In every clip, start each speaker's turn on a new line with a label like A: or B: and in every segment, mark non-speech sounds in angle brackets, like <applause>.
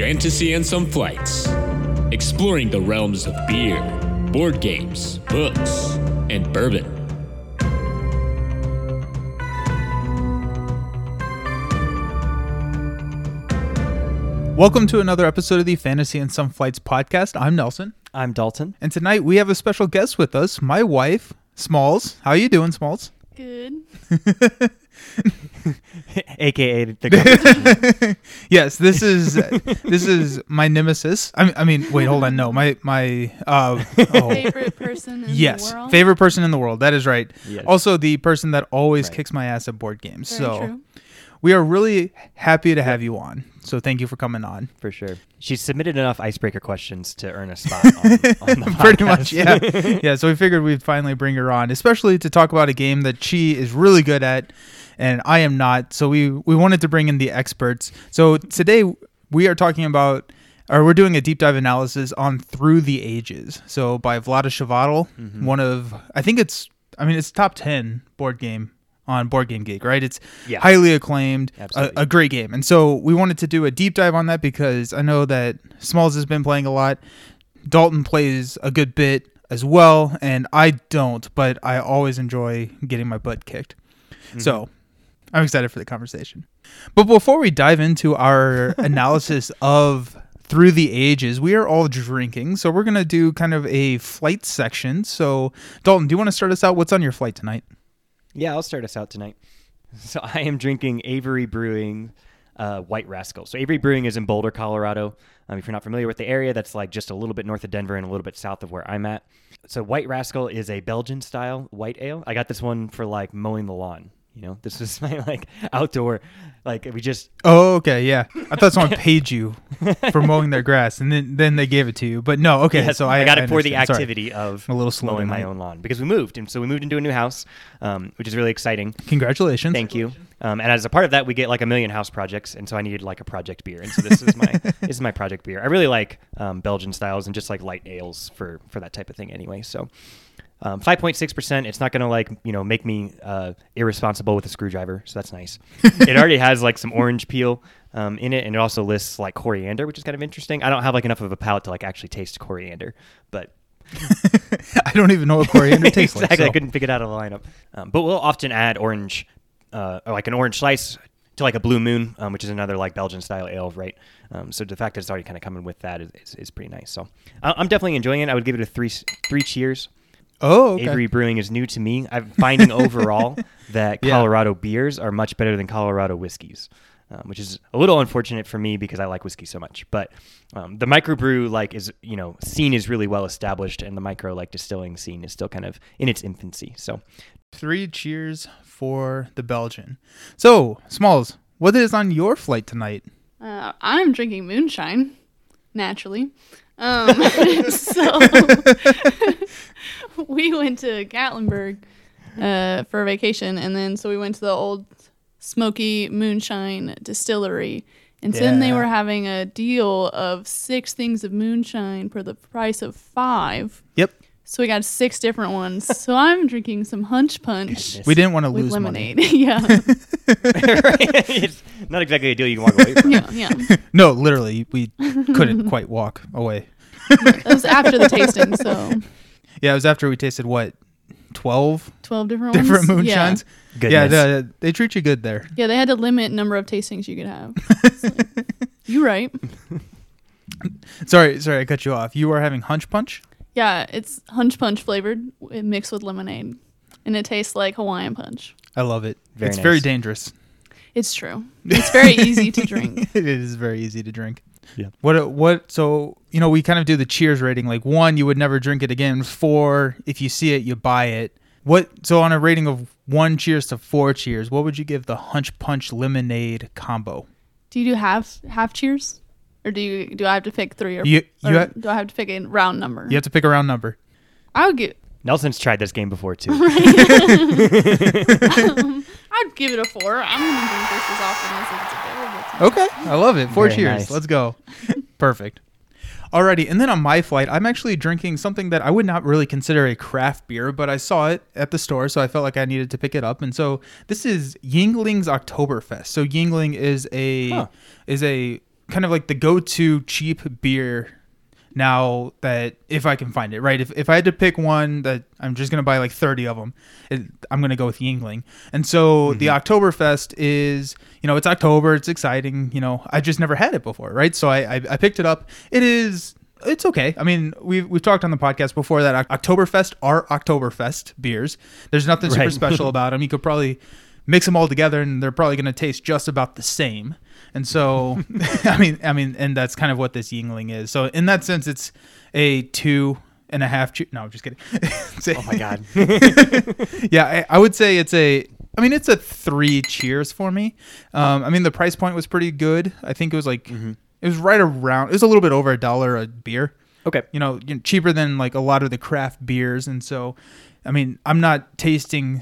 A: Fantasy and Some Flights, exploring the realms of beer, board games, books, and bourbon.
B: Welcome to another episode of the Fantasy and Some Flights podcast. I'm Nelson,
C: I'm Dalton.
B: and tonight we have a special guest with us, my wife, Smalls. How are you doing, Smalls?
D: Good. <laughs> <laughs>
C: AKA the competition. <laughs>
B: Yes, this is this is my nemesis. I mean, I mean, wait, hold on, no, my my uh, oh,
D: Favorite person in
B: yes,
D: the world?
B: favorite person in the world. That is right.
C: Yes.
B: Also, the person that always
C: Right.
B: kicks my ass at board games.
D: Very
B: so
D: true.
B: we are really happy to have you on. So thank you for coming on.
C: for sure. She submitted enough icebreaker questions to earn a spot <laughs> on, on the
B: Pretty much, yeah. yeah, so we figured we'd finally bring her on, especially to talk about a game that she is really good at and I am not. So we we wanted to bring in the experts. So today we are talking about or we're doing a deep dive analysis on Through the Ages. So by Vlada Chvátil,
C: Mm-hmm.
B: one of I think it's I mean it's top 10 board game on Board Game Geek, right? It's
C: Yeah.
B: highly acclaimed, a, a great game. And so we wanted to do a deep dive on that because I know that Smalls has been playing a lot. Dalton plays a good bit as well, and I don't, but I always enjoy getting my butt kicked. So I'm excited for the conversation. But before we dive into our <laughs> analysis of Through the Ages, we are all drinking. So we're going to do kind of a flight section. So, Dalton, do you want to start us out? What's on your flight tonight?
C: Yeah, I'll start us out tonight. So <laughs> I am drinking Avery Brewing uh, White Rascal. So Avery Brewing is in Boulder, Colorado. Um, if you're not familiar with the area, that's like just a little bit north of Denver and a little bit south of where I'm at. So White Rascal is a Belgian style white ale. I got this one for like mowing the lawn. You know, this is <laughs> my like outdoor, like we just
B: Oh, okay, yeah. I thought someone <laughs> paid you for mowing their grass, and then then they gave it to you. But no, okay.
C: Yes,
B: so I,
C: got it for the
B: understand. Sorry.
C: activity of
B: I'm a little
C: mowing my own lawn because we moved, and so we moved into a new house, um, which is really exciting.
B: Congratulations.
C: Thank you. Um, and as a part of that, we get like a million house projects, and so I needed like a project beer, and so this is my <laughs> this is my project beer. I really like um, Belgian styles and just like light ales for for that type of thing anyway. So. Um, 5.6%. It's not going to like, you know, make me uh, irresponsible with a screwdriver. So that's nice. <laughs> it already has like some orange peel um, in it. And it also lists like coriander, which is kind of interesting. I don't have like enough of a palate to like actually taste coriander, but <laughs>
B: I don't even know what coriander <laughs> tastes
C: exactly.
B: like.
C: I couldn't pick it out of the lineup. Um, but we'll often add orange, uh, or like an orange slice to like a blue moon, um, which is another like Belgian style ale, right? Um, so the fact that it's already kind of coming with that is, is, is pretty nice. So I- I'm definitely enjoying it. I would give it a three three cheers.
B: Oh, okay.
C: Avery Brewing is new to me. I'm finding overall <laughs> that
B: Yeah.
C: Colorado beers are much better than Colorado whiskeys, um, which is a little unfortunate for me because I like whiskey so much. But um, the microbrew like is you know scene is really well established, and the micro like distilling scene is still kind of in its infancy. So
B: Three cheers for the Belgian. So, Smalls, what is on your flight tonight?
D: Uh, I'm drinking moonshine, naturally. Um, <laughs> <laughs> so <laughs> we went to Gatlinburg uh, for a vacation, and then so we went to the Ole Smoky Moonshine Distillery. And so then they were having a deal of six things of moonshine for the price of five.
B: Yep.
D: So we got six different ones. <laughs> so I'm drinking some Hunch Punch
C: Goodness.
B: We didn't want to lose
D: lemonade.
B: money. <laughs>
D: yeah.
C: it's not exactly a deal you can walk away from.
D: yeah. Yeah.
B: No, literally, we couldn't quite walk away.
D: It was after the tasting, so
B: Yeah, it was after we tasted what, twelve
D: twelve different <laughs>
B: different
D: ones.
B: Moonshines.
C: Goodness.
B: Yeah, the, they treat you good there.
D: Yeah, they had to limit number of tastings you could have. <laughs> It's like, you right. <laughs>
B: Sorry, sorry, I cut you off. You are having hunch punch.
D: Yeah, it's hunch punch flavored w- mixed with lemonade, and it tastes like Hawaiian punch.
B: I love it.
C: Very
B: it's very dangerous.
D: It's true. It's very easy to drink.
B: it is very easy to drink.
C: Yeah.
B: What uh, what so you know we kind of do the cheers rating like 1 you would never drink it again 4 if you see it you buy it. What so on a rating of 1 cheers to 4 cheers what would you give the hunch punch lemonade combo?
D: Do you do half half cheers, or do you do I have to pick three or,
B: You you
D: or
B: ha-
D: do I have to pick a round number?
B: you have to pick a round number.
D: I would give
C: Nelson's tried this game before too. <laughs> <laughs> <laughs>
D: I'd give it a four. I'm gonna drink this as often as it's available.
B: Okay, I love it. 4
C: Very
B: cheers.
C: nice.
B: Let's go. <laughs> Perfect. Alrighty, and then on my flight, I'm actually drinking something that I would not really consider a craft beer, but I saw it at the store, so I felt like I needed to pick it up. And so this is Yuengling's Oktoberfest. So Yuengling is a
C: Huh.
B: is a kind of like the go-to cheap beer now that if I can find it, right? If, if I had to pick one that I'm just gonna buy like 30 of them, it, I'm gonna go with Yuengling. And so the mm-hmm. Oktoberfest is, you know, it's October, it's exciting. You know, I just never had it before, right? So I I, I picked it up. It is. It's okay. I mean, we've we've talked on the podcast before that Oktoberfest are Oktoberfest beers. There's nothing super
C: Right.
B: special about them. You could probably mix them all together, and they're probably going to taste just about the same. And so, <laughs> <laughs> I mean, I mean, and that's kind of what this Yuengling is. So in that sense, it's a two and a half. Che- no, I'm just kidding. <laughs> A-
C: Oh my god.
B: yeah, I, I would say it's a. I mean, it's a three cheers for me. Um, I mean, the price point was pretty good. I think it was like it was right around. It was a little bit over a dollar a beer.
C: okay.
B: You know, cheaper than like a lot of the craft beers, and so, I mean, I'm not tasting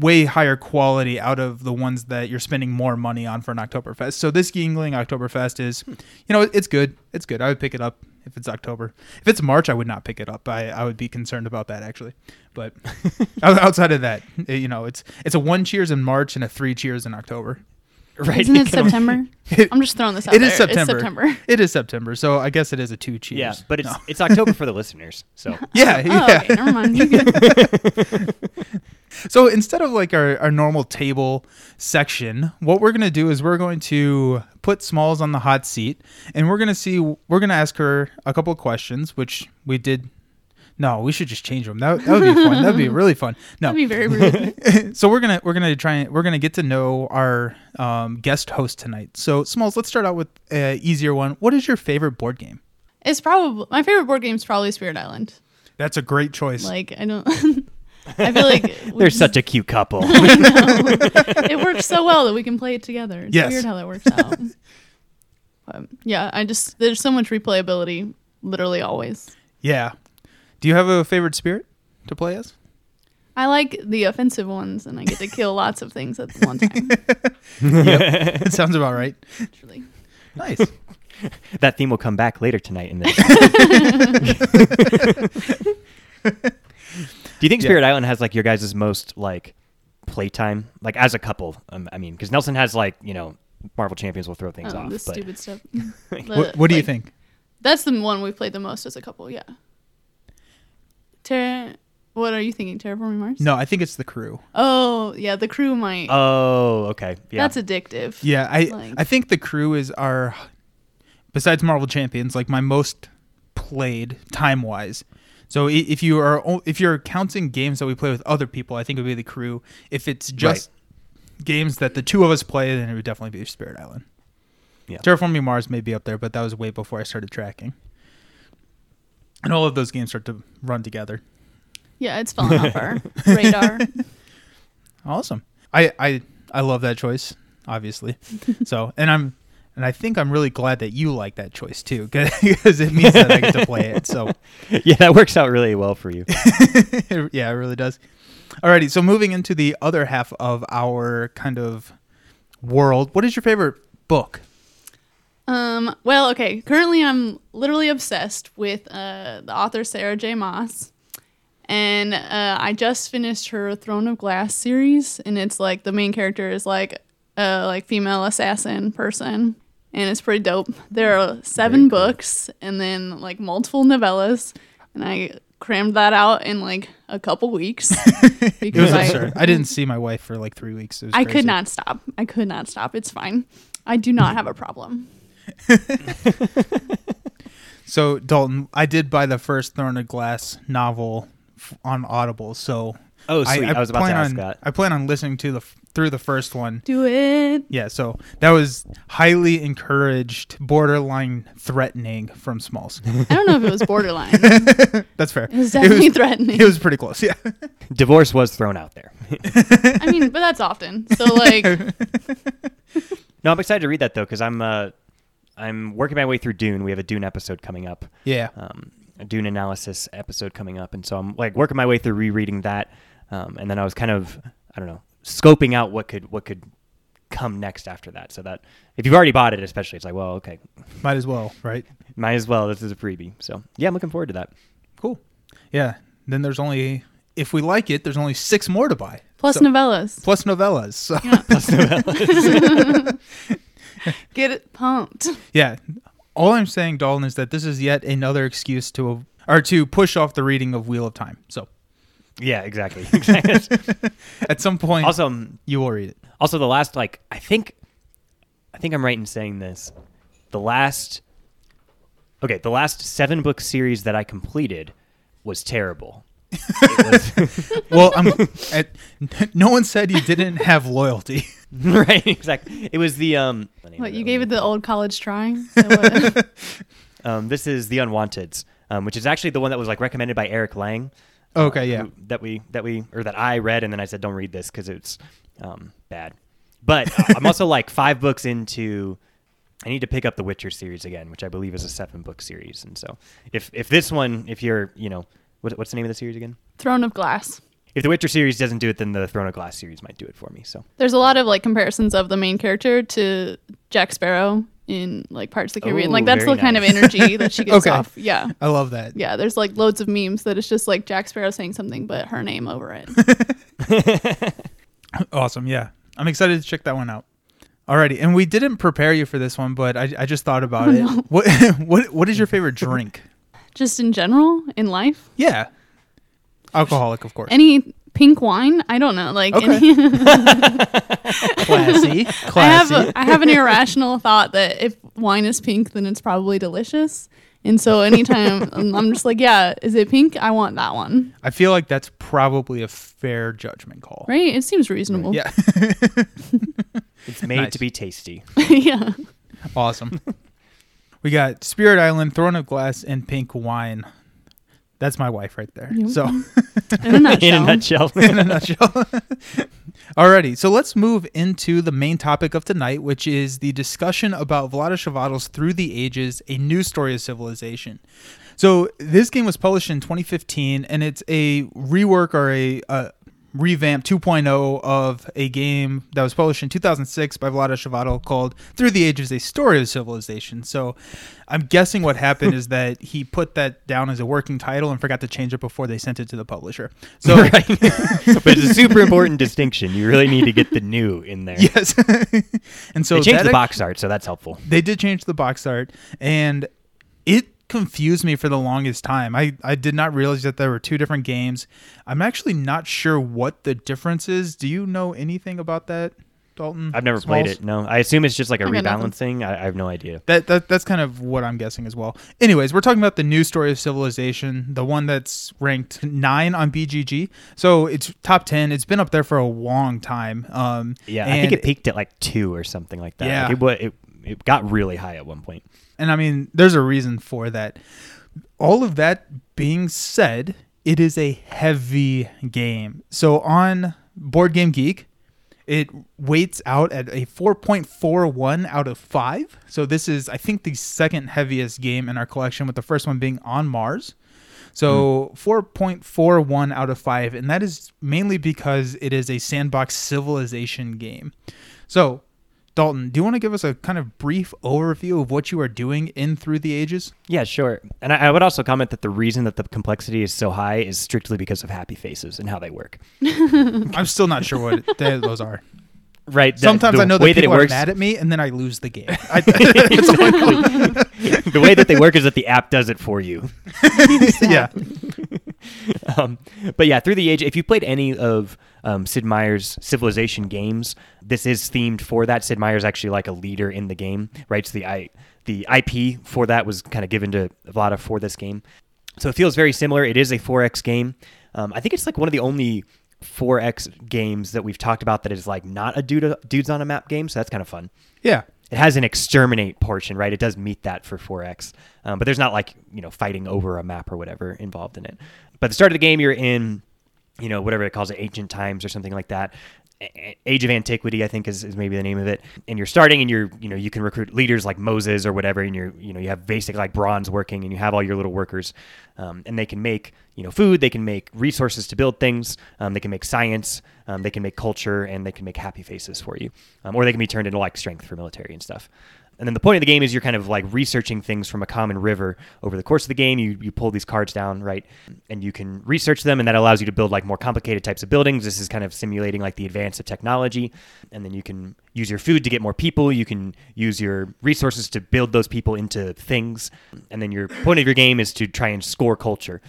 B: way higher quality out of the ones that you're spending more money on for an Oktoberfest. So this Yuengling Oktoberfest is, you know, it's good. It's good. I would pick it up if it's October. If it's March, I would not pick it up. I, I would be concerned about that actually. But <laughs> outside of that, it- you know, it's it's a one cheers in March and a three cheers in October. <laughs>
C: Right.
D: Isn't
C: you
D: it September? <laughs>
B: It-
D: I'm just throwing this out
B: It
D: there.
B: is September.
D: It's September. <laughs>
B: It is September, so I guess it is a two cheers.
C: Yeah, but it's
B: No.
C: it's October for the listeners. So
B: yeah,
D: Oh,
B: yeah.
D: okay. Never mind.
B: So instead of like our, our normal table section, what we're gonna do is we're going to put Smalls on the hot seat, and we're gonna see we're gonna ask her a couple of questions, which we did. No, we should just change them. That, that would be fun. That'd be <laughs> really fun. No,
D: That'd be very rude. <laughs>
B: so we're gonna we're gonna try and we're gonna get to know our um, guest host tonight. So Smalls, let's start out with an easier one. What is your favorite board game?
D: It's probably my favorite board game is probably Spirit Island.
B: That's a great choice.
D: Like I don't. <laughs> I feel like we
C: they're
D: just-
C: such a cute couple.
D: I know. it works so well that we can play it together. It's
B: Yes.
D: weird how that works out. but yeah, I just there's so much replayability, literally always.
B: yeah. Do you have a favorite spirit to play as?
D: I like the offensive ones, and I get to kill <laughs> lots of things at one time. <laughs> <laughs>
B: It sounds about right.
D: Actually,
B: Nice.
C: that theme will come back later tonight in this. Do you think
B: Yeah.
C: Spirit Island has like your guys' most like playtime, like as a couple? Um, I mean, because Nelson has like you know Marvel Champions will throw things
D: um,
C: off.
D: this
C: but
D: stupid stuff.
B: what, what do you think?
D: That's the one we've played the most as a couple. Yeah. Terra, what are you thinking? Terraforming Mars?
B: No, I think it's the crew.
D: Oh yeah, the crew might.
C: oh, okay, yeah.
D: That's addictive.
B: Yeah, I
D: Like-
B: I think the crew is our besides Marvel Champions like my most played time wise. So if you are if you're counting games that we play with other people, I think it would be the crew. If it's just games that the two of us play, then it would definitely be Spirit Island.
C: Yeah.
B: Terraforming Mars may be up there, but that was way before I started tracking. And all of those games start to run together.
D: Yeah, it's falling off our radar. <laughs>
B: Awesome. I I I love that choice, obviously. <laughs> so, and I'm and I think I'm really glad that you like that choice too, because <laughs> it means that I get to play it. So,
C: yeah, that works out really well for you.
B: yeah, it really does. Alrighty, so moving into the other half of our kind of world, what is your favorite book?
D: Um, well, okay. Currently, I'm literally obsessed with uh, the author Sarah J. Maas, and uh, I just finished her Throne of Glass series, and it's like the main character is like a like female assassin person, and it's pretty dope. There are seven books, and then like multiple novellas, and I crammed that out in like a couple weeks <laughs> because I,
B: absurd. I didn't see my wife for like three weeks. It was
D: I could not stop. I could not stop. It's fine. I do not have a problem. <laughs>
B: So, Dalton, I did buy the first Throne of Glass novel f- on Audible. So,
C: Oh, sweet. I, was about to ask
B: on,
C: that.
B: I plan on listening to the f- through the first one.
D: Do it.
B: Yeah, so that was highly encouraged, borderline threatening from Smalls.
D: I don't know if it was borderline. <laughs>
B: That's fair.
D: It was definitely
B: it
D: threatening.
B: It was pretty close. Yeah. <laughs>
C: Divorce was thrown out there.
D: I mean, but that's often. So like,
C: no, I'm excited to read that though because I'm uh, I'm working my way through Dune. We have a Dune episode coming up.
B: Yeah.
C: um, a Dune analysis episode coming up, and so I'm like working my way through rereading that, um, and then I was kind of I don't know scoping out what could what could come next after that. So that if you've already bought it, especially, it's like well, okay,
B: Might as well, right?
C: might as well. This is a freebie. So yeah, I'm looking forward to that.
B: Cool. Yeah. Then there's only if we like it, there's only six more to buy.
D: plus
B: So-
D: novellas.
B: plus novellas. So <laughs> <laughs> <laughs>
D: Get it pumped.
B: Yeah. All I'm saying, Dalton, is that this is yet another excuse to or to push off the reading of Wheel of Time. So
C: Yeah, exactly. Exactly. <laughs> <laughs>
B: at some point,
C: also, um,
B: you will read it.
C: also the last like I think, I think I'm right in saying this. The last, okay, the last seven book series that I completed was terrible. Was-
B: Well, I'm, at, no one said you didn't have loyalty. <laughs>
C: right, exactly. It was the um.
D: What you gave it the old college try? Is <laughs> that what- <laughs>
C: Um, this is the Unwanteds, um, which is actually the one that was like recommended by Eric Lang.
B: Okay,
C: uh,
B: yeah.
C: who- that we that we or that I read, and then I said don't read this because it's um, bad. But uh, I'm also like five books into. I need to pick up the Witcher series again, which I believe is a seven book series. And so, if if this one, if you're, you know, what, what's the name of the series again?
D: Throne of Glass.
C: If the Witcher series doesn't do it, then the Throne of Glass series might do it for me. So,
D: There's a lot of like comparisons of the main character to Jack Sparrow in like Pirates of the Caribbean.
C: Ooh,
D: like that's the
C: very
D: kind of energy that she <laughs> gives
B: Okay.
D: off. Yeah.
B: I love that.
D: Yeah, there's like loads of memes that it's just like Jack Sparrow saying something but her name over it. <laughs>
B: Awesome. Yeah. I'm excited to check that one out. Alrighty. And we didn't prepare you for this one, but I, I just thought about <laughs> it. What what what is your favorite drink?
D: just in general in life.
B: Yeah. Alcoholic, of course.
D: Any pink wine? I don't know. Like
B: Okay.
D: any, <laughs>
B: Classy. <laughs>
D: I have I have an irrational thought that if wine is pink, then it's probably delicious. And so anytime <laughs> um, I'm just like, yeah, is it pink? I want that one.
B: I feel like that's probably a fair judgment call.
D: Right? It seems reasonable.
B: Yeah.
C: it's made
B: Nice.
C: to be tasty.
D: yeah.
B: awesome. We got Spirit Island, Throne of Glass, and Pink Wine. That's my wife right there.
D: Yep.
B: So, <laughs>
D: In a nutshell.
C: In a nutshell. <laughs>
B: in a nutshell. <laughs> Alrighty, so let's move into the main topic of tonight, which is the discussion about Vlada Chvátil's Through the Ages, a new story of civilization. So this game was published in 2015, and it's a rework or a, a revamp 2.0 of a game that was published in 2006 by Vlada Chvátil called Through the Ages, a story of civilization. So I'm guessing what happened <laughs> is that he put that down as a working title and forgot to change it before they sent it to the publisher. <laughs> So
C: right. <laughs> but it's a super important distinction. You really need to get the new in there.
B: Yes. and so
C: they changed the box art, so that's helpful.
B: They did change the box art, and it confused me for the longest time. I, I did not realize that there were two different games. I'm actually not sure what the difference is. Do you know anything about that, Dalton?
C: I've never played it. No, I assume it's just like a
D: I got
C: rebalancing. I, I have no idea.
B: That, that that's kind of what I'm guessing as well. Anyways, we're talking about the new story of civilization, the one that's ranked nine on BGG. So it's top ten. It's been up there for a long time. Um,
C: Yeah, I think it peaked at like two or something like that.
B: Yeah.
C: like it, it it got really high at one point.
B: And I mean, there's a reason for that. All of that being said, it is a heavy game. So on Board Game Geek, it weights out at a 4.41 out of 5. So this is, I think, the second heaviest game in our collection, with the first one being on Mars. So hmm. 4.41 out of 5. And that is mainly because it is a sandbox civilization game. So, Dalton, do you want to give us a kind of brief overview of what you are doing in Through the Ages?
C: Yeah, sure. And I, I would also comment that the reason that the complexity is so high is strictly because of happy faces and how they work. <laughs>
B: I'm still not sure what <laughs> th- those are.
C: Right. the-
B: Sometimes
C: the
B: I know
C: way
B: that people
C: it
B: are mad at me, and then I lose the game. <laughs> I,
C: the way that they work is that the app does it for you. <laughs>
B: yeah. <laughs>
C: um, but yeah, through the age, if you played any of um, Sid Meier's Civilization games, this is themed for that. Sid Meier's actually like a leader in the game, right? So the I, the IP for that was kind of given to Vlada for this game. So it feels very similar. It is a 4X game. Um, I think it's like one of the only 4X games that we've talked about that is like not a dude, dudes on a map game. So that's kind of fun.
B: Yeah.
C: It has an exterminate portion, right? It does meet that for 4X, um, but there's not like you know fighting over a map or whatever involved in it. But at the start of the game, you're in, you know, whatever it calls it, ancient times or something like that. Age of Antiquity, I think, is, is maybe the name of it. And you're starting, and you're, you know, you can recruit leaders like Moses or whatever, and you're, you know, you have basic like bronze working, and you have all your little workers, um, and they can make, you know, food, they can make resources to build things, um, they can make science, um, they can make culture, and they can make happy faces for you, um, or they can be turned into like strength for military and stuff. And then the point of the game is you're kind of like researching things from a common river over the course of the game. You, you pull these cards down, right? And you can research them, and that allows you to build like more complicated types of buildings. This is kind of simulating like the advance of technology. And then you can use your food to get more people. You can use your resources to build those people into things. And then your point of your game is to try and score culture.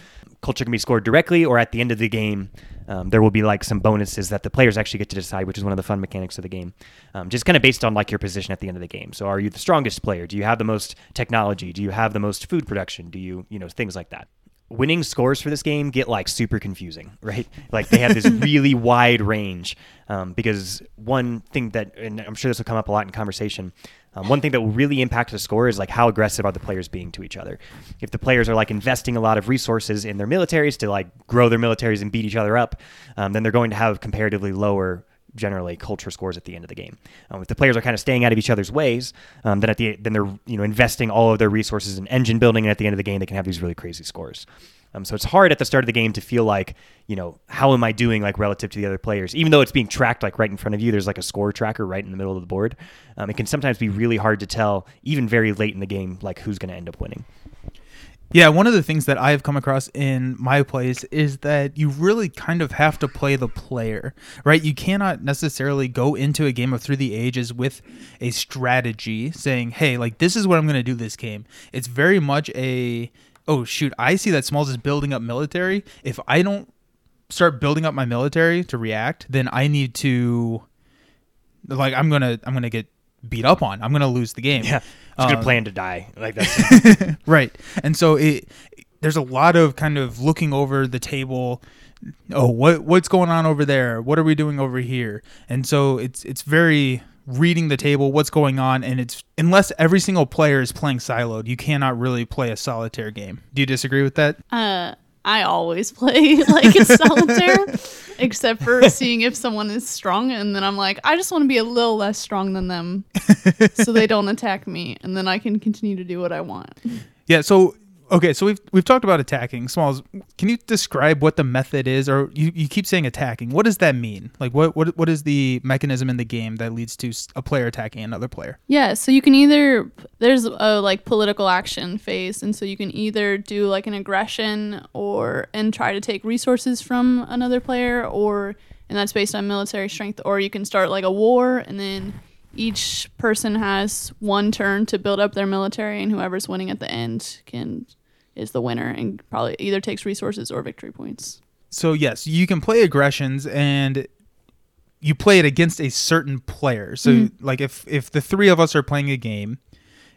C: Culture can be scored directly or at the end of the game. Um, there will be like some bonuses that the players actually get to decide, which is one of the fun mechanics of the game. Um, just kind of based on like your position at the end of the game. So, are you the strongest player? Do you have the most technology? Do you have the most food production? Do you, you know, things like that winning scores for this game get like super confusing, <laughs> right? Like they have this <laughs> really wide range um, because one thing that, and I'm sure this will come up a lot in conversation. Um, one thing that will really impact the score is like how aggressive are the players being to each other. If the players are like investing a lot of resources in their militaries to like grow their militaries and beat each other up, um, then they're going to have comparatively lower generally culture scores at the end of the game. Um, if the players are kind of staying out of each other's ways, um, then at the then they're you know investing all of their resources in engine building, and at the end of the game, they can have these really crazy scores. Um, so it's hard at the start of the game to feel like you know how am I doing like relative to the other players, even though it's being tracked like right in front of you. There's like a score tracker right in the middle of the board. Um, it can sometimes be really hard to tell, even very late in the game, like who's going to end up winning.
B: Yeah, one of the things that I have come across in my plays is that you really kind of have to play the player, right? You cannot necessarily go into a game of Through the Ages with a strategy saying, hey, like, this is what I'm going to do this game. It's very much a, oh, shoot, I see that Smalls is building up military. If I don't start building up my military to react, then I need to, like, I'm going to, I'm to get beat up on. I'm going to lose the game.
C: Yeah. I'm gonna um, plan to die like that. <laughs>
B: right. And so it there's a lot of kind of looking over the table. Oh, what what's going on over there? What are we doing over here? And so it's it's very reading the table, what's going on, and it's unless every single player is playing siloed, you cannot really play a solitaire game. Do you disagree with that?
D: Uh I always <laughs> play like a solitaire, except for <laughs> seeing if someone is strong, and then I'm like, I just want to be a little less strong than them, <laughs> so they don't attack me, and then I can continue to do what I want.
B: Yeah. So okay, so we've we've talked about attacking. Smalls, can you describe what the method is, or you, you keep saying attacking? What does that mean? Like, what what what is the mechanism in the game that leads to a player attacking another player?
D: Yeah, so you can either there's a like political action phase, and so you can either do like an aggression or and try to take resources from another player, or and that's based on military strength, or you can start like a war and then each person has one turn to build up their military, and whoever's winning at the end can is the winner and probably either takes resources or victory points.
B: So yes, you can play aggressions and you play it against a certain player. So mm-hmm. like if if the three of us are playing a game,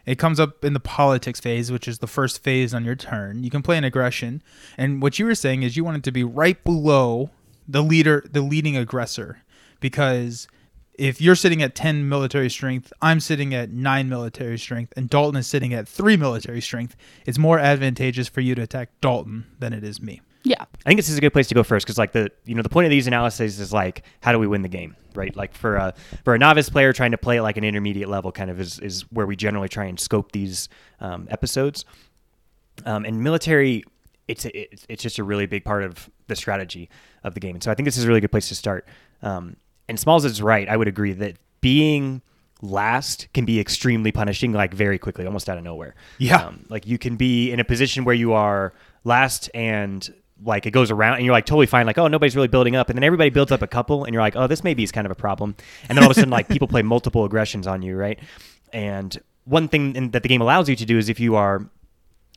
B: it comes up in the politics phase, which is the first phase on your turn. You can play an aggression, and what you were saying is you want it to be right below the leader, the leading aggressor, because if you're sitting at 10 military strength, I'm sitting at 9 military strength, and Dalton is sitting at 3 military strength, it's more advantageous for you to attack Dalton than it is me.
D: Yeah.
C: I think this is a good place to go first because like the you know the point of these analyses is like how do we win the game, right? Like for a for a novice player trying to play at like an intermediate level kind of is is where we generally try and scope these um, episodes. Um, and military it's it's it's just a really big part of the strategy of the game. And so I think this is a really good place to start. Um, and Smalls is right. I would agree that being last can be extremely punishing, like very quickly, almost out of nowhere.
B: Yeah. Um,
C: like you can be in a position where you are last and like it goes around and you're like totally fine like oh nobody's really building up and then everybody builds up a couple and you're like oh this maybe is kind of a problem and then all of a sudden like people play multiple aggressions on you right and one thing in, that the game allows you to do is if you are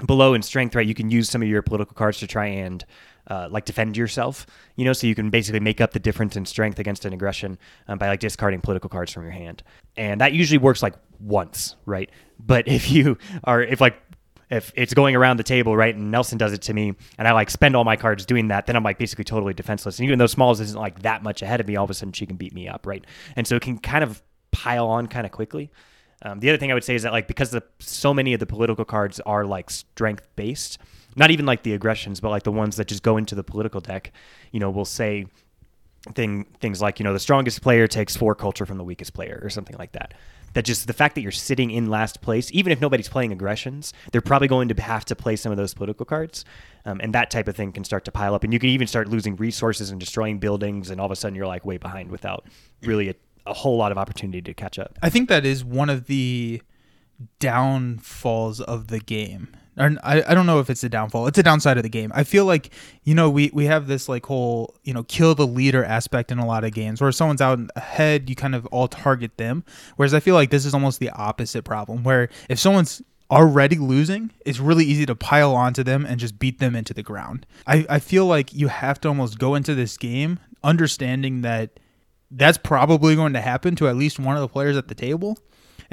C: below in strength right you can use some of your political cards to try and uh, like defend yourself, you know, so you can basically make up the difference in strength against an aggression um, by like discarding political cards from your hand, and that usually works like once, right? But <laughs> if you are if like if it's going around the table, right, and Nelson does it to me, and I like spend all my cards doing that, then I'm like basically totally defenseless. And even though Smalls isn't like that much ahead of me, all of a sudden she can beat me up, right? And so it can kind of pile on kind of quickly. Um, the other thing I would say is that like because the so many of the political cards are like strength based, not even like the aggressions, but like the ones that just go into the political deck, you know, will say thing things like, you know, the strongest player takes four culture from the weakest player or something like that. That just the fact that you're sitting in last place, even if nobody's playing aggressions, they're probably going to have to play some of those political cards. Um, and that type of thing can start to pile up. And you can even start losing resources and destroying buildings. And all of a sudden you're like way behind without really a, a whole lot of opportunity to catch up.
B: I think that is one of the downfalls of the game or I, I don't know if it's a downfall. It's a downside of the game. I feel like you know we we have this like whole you know kill the leader aspect in a lot of games where if someone's out ahead, you kind of all target them. Whereas I feel like this is almost the opposite problem, where if someone's already losing, it's really easy to pile onto them and just beat them into the ground. I, I feel like you have to almost go into this game understanding that that's probably going to happen to at least one of the players at the table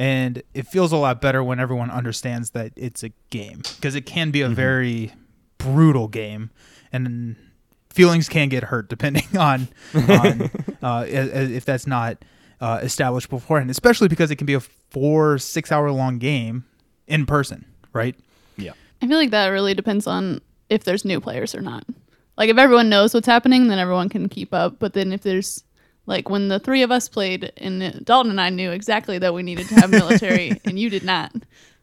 B: and it feels a lot better when everyone understands that it's a game because it can be a very brutal game and feelings can get hurt depending <laughs> on, on <laughs> uh, i- i- if that's not uh, established beforehand especially because it can be a four six hour long game in person right
C: Yeah.
D: I feel like that really depends on if there's new players or not. Like if everyone knows what's happening, then everyone can keep up. But then if there's like when the three of us played and Dalton and I knew exactly that we needed to have military <laughs> and you did not.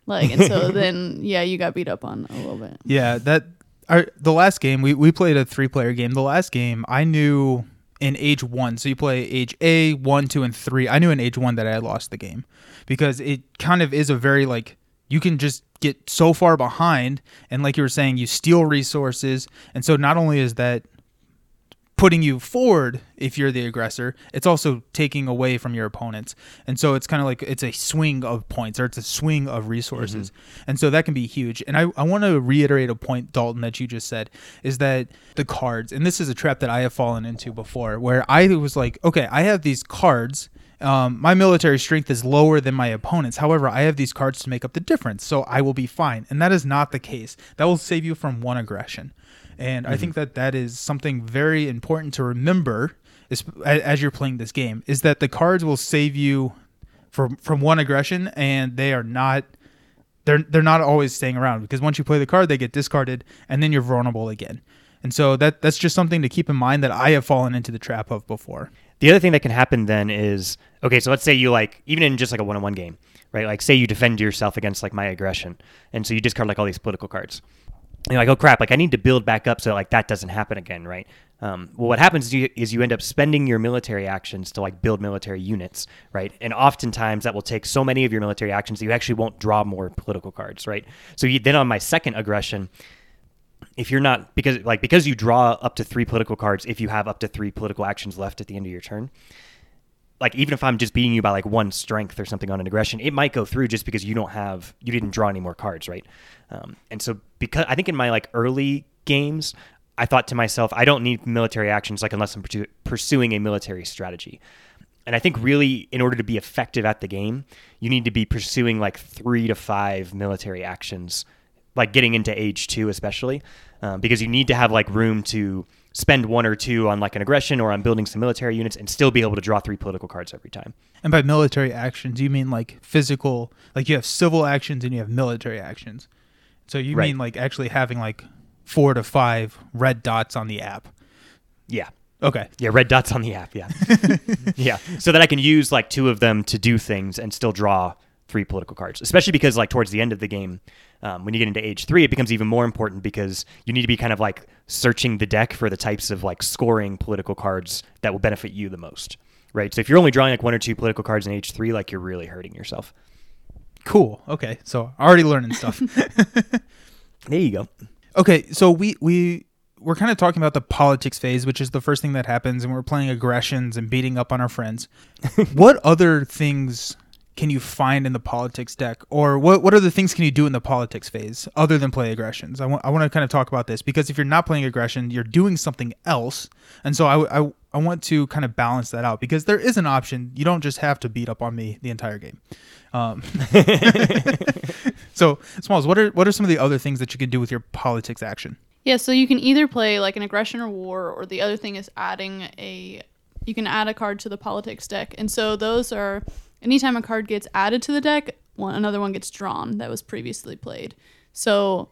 D: Like and so then yeah, you got beat up on a little bit.
B: Yeah, that our the last game we we played a three player game. The last game I knew in age one, so you play age A, one, two, and three. I knew in age one that I had lost the game because it kind of is a very like you can just get so far behind, and like you were saying, you steal resources, and so not only is that putting you forward if you're the aggressor it's also taking away from your opponents and so it's kind of like it's a swing of points or it's a swing of resources and so that can be huge and i, I want to reiterate a point dalton that you just said is that the cards and this is a trap that i have fallen into before where i was like okay i have these cards um, my military strength is lower than my opponent's. However, I have these cards to make up the difference, so I will be fine. And that is not the case. That will save you from one aggression. And I think mm-hmm. that that is something very important to remember as, as you're playing this game is that the cards will save you from from one aggression, and they are not they're they're not always staying around because once you play the card, they get discarded, and then you're vulnerable again. And so that that's just something to keep in mind that I have fallen into the trap of before.
C: The other thing that can happen then is okay, so let's say you like even in just like a one on one game, right? Like say you defend yourself against like my aggression, and so you discard like all these political cards. You're like, oh crap, like I need to build back up so like that doesn't happen again, right? Um, well, what happens is you, is you end up spending your military actions to like build military units, right? And oftentimes that will take so many of your military actions that you actually won't draw more political cards, right? So you, then on my second aggression, if you're not because like because you draw up to three political cards if you have up to three political actions left at the end of your turn like even if i'm just beating you by like one strength or something on an aggression it might go through just because you don't have you didn't draw any more cards right? Um, and so because i think in my like early games i thought to myself i don't need military actions like unless i'm pursuing a military strategy. And I think really, in order to be effective at the game, you need to be pursuing like three to five military actions, like getting into age two, especially, um, because you need to have like room to spend one or two on like an aggression or on building some military units and still be able to draw three political cards every time.
B: And by military actions, you mean like physical, like you have civil actions and you have military actions. So you
C: Right.
B: mean like actually having like four to five red dots on the app.
C: Yeah.
B: Okay.
C: Yeah, red dots on the app. Yeah. <laughs> yeah. So that I can use like two of them to do things and still draw three political cards, especially because like towards the end of the game, um, when you get into age three, it becomes even more important because you need to be kind of like searching the deck for the types of like scoring political cards that will benefit you the most. Right. So if you're only drawing like one or two political cards in age three, like you're really hurting yourself.
B: Cool. Okay. So already learning stuff. <laughs> <laughs>
C: There you go.
B: okay. So we we we're kind of talking about the politics phase, which is the first thing that happens, and we're playing aggressions and beating up on our friends. <laughs> what other things can you find in the politics deck, or what what other things can you do in the politics phase other than play aggressions? I want I want to kind of talk about this because if you're not playing aggression, you're doing something else, and so I I, I want to kind of balance that out because there is an option. You don't just have to beat up on me the entire game. Um, <laughs> so, Smalls, what are what are some of the other things that you can do with your politics action?
D: Yeah, so you can either play like an aggression or war, or the other thing is adding a. You can add a card to the politics deck, and so those are anytime a card gets added to the deck, one another one gets drawn that was previously played. So,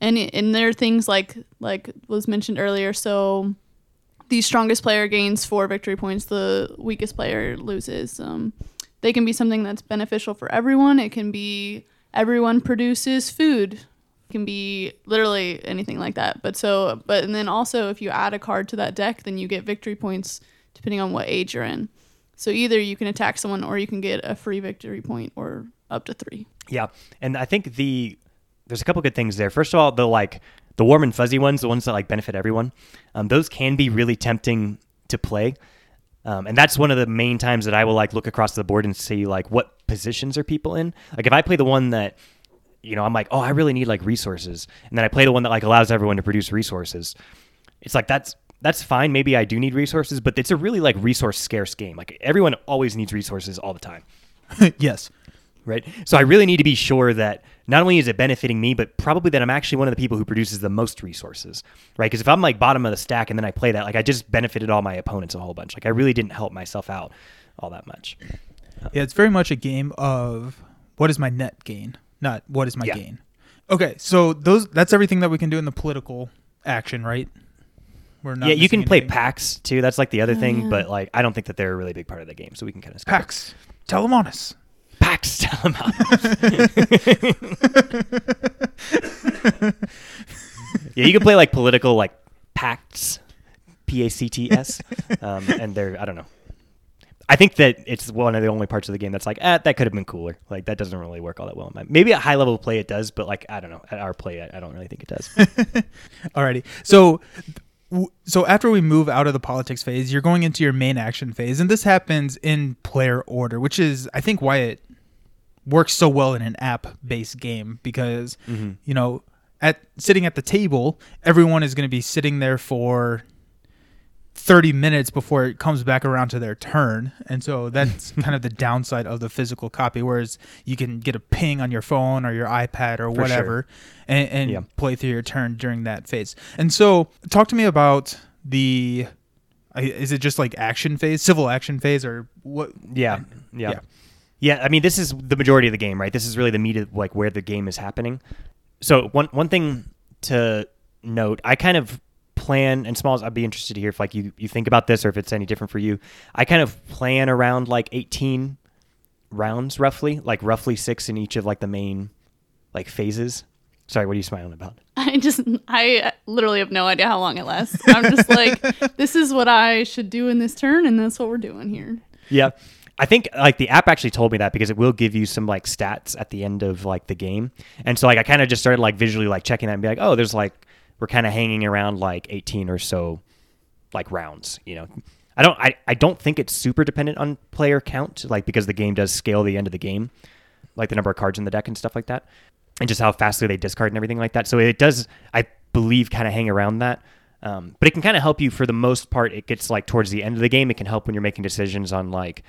D: and and there are things like like was mentioned earlier. So, the strongest player gains four victory points. The weakest player loses. Um, they can be something that's beneficial for everyone. It can be everyone produces food It can be literally anything like that. But so, but and then also if you add a card to that deck, then you get victory points depending on what age you're in. So either you can attack someone or you can get a free victory point or up to three.
C: Yeah, and I think the there's a couple good things there. First of all, the like the warm and fuzzy ones, the ones that like benefit everyone, um, those can be really tempting to play. Um, and that's one of the main times that I will like look across the board and see like what positions are people in. Like if I play the one that, you know, I'm like, oh, I really need like resources, and then I play the one that like allows everyone to produce resources. It's like that's that's fine. Maybe I do need resources, but it's a really like resource scarce game. Like everyone always needs resources all the time <laughs>
B: yes.
C: right? So I really need to be sure that not only is it benefiting me, but probably that I'm actually one of the people who produces the most resources, right? Because if I'm like bottom of the stack and then I play that, like I just benefited all my opponents a whole bunch. Like I really didn't help myself out all that much.
B: Yeah, it's very much a game of what is my net gain, not what is my
C: Yeah.
B: gain. Okay, so those that's everything that we can do in the political action, right? We're not
C: yeah, you can
B: missing
C: play
B: anything.
C: pacts too. That's like the other
D: Oh,
C: thing,
D: yeah.
C: but like I don't think that they're a really big part of the game, so we can kind of skip it.
B: packs. Tell them on us.
C: Packs. <laughs> Tell 'em out. <laughs> yeah, you can play like political like pacts, P A C T S, um, and they're I don't know. I think that it's one of the only parts of the game that's like, eh, that could have been cooler. Like that doesn't really work all that well. In my, maybe at high level play it does, but like I don't know, at our play I, I don't really think it does. <laughs>
B: Alrighty. So w- so after we move out of the politics phase, you're going into your main action phase, and this happens in player order, which is I think why it works so well in an app-based game because mm-hmm. you know at sitting at the table, everyone is going to be sitting there for 30 minutes before it comes back around to their turn. And so that's <laughs> kind of the downside of the physical copy, whereas you can get a ping on your phone or your iPad or
C: For
B: whatever and, and
C: Yeah.
B: play through your turn during that phase. And so talk to me about the. Is it just like action phase, civil action phase, or what?
C: Yeah, yeah,
B: Yeah.
C: yeah, I mean, this is the majority of the game, right? This is really the meat of like where the game is happening. So one one thing to note, I kind of plan and smalls. I'd be interested to hear if like you you think about this or if it's any different for you. I kind of plan around like eighteen rounds roughly, like roughly six in each of like the main like phases. Sorry, what are you smiling about? <laughs>
D: I just, I literally have no idea how long it lasts. I'm just like, <laughs> this is what I should do in this turn, and that's what we're doing here.
C: Yeah. I think like the app actually told me that because it will give you some like stats at the end of like the game. And so like I kind of just started like visually like checking that and be like, "Oh, there's like we're kind of hanging around like 18 or so like rounds, you know." I don't I, I don't think it's super dependent on player count like because the game does scale the end of the game, like the number of cards in the deck and stuff like that. And just how fastly they discard and everything like that. So it does I believe kind of hang around that. Um, but it can kind of help you for the most part. It gets like towards the end of the game. It can help when you're making decisions on like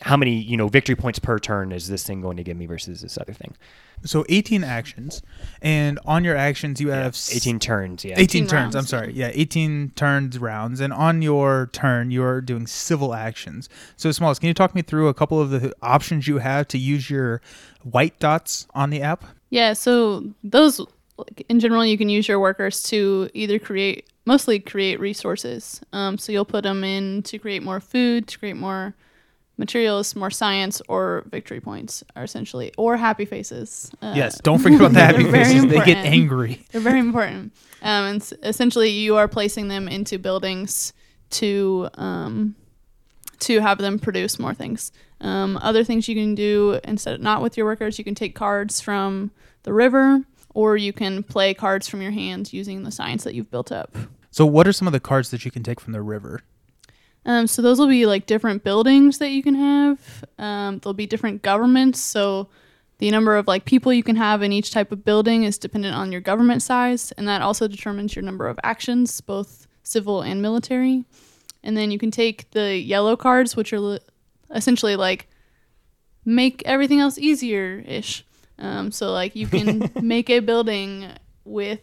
C: how many you know victory points per turn is this thing going to give me versus this other thing.
B: So 18 actions, and on your actions you have s-
C: 18 turns. Yeah.
B: 18,
D: 18
B: turns. I'm sorry. Yeah, 18 turns rounds, and on your turn you're doing civil actions. So Smalls, can you talk me through a couple of the options you have to use your white dots on the app?
D: Yeah, so those, like, in general, you can use your workers to either create, mostly create resources. Um, so you'll put them in to create more food, to create more materials, more science, or victory points, are essentially, or happy faces. Uh,
B: yes. Don't forget about the happy <laughs> faces. They get angry.
D: They're very important. Um, and s- essentially, you are placing them into buildings to um, to have them produce more things. Um, other things you can do instead, of not with your workers, you can take cards from the river, or you can play cards from your hands using the science that you've built up.
B: So what are some of the cards that you can take from the river?
D: Um, so those will be like different buildings that you can have. Um, there'll be different governments. So the number of like people you can have in each type of building is dependent on your government size, and that also determines your number of actions, both civil and military. And then you can take the yellow cards, which are li- essentially like make everything else easier ish. Um, so like you can <laughs> make a building with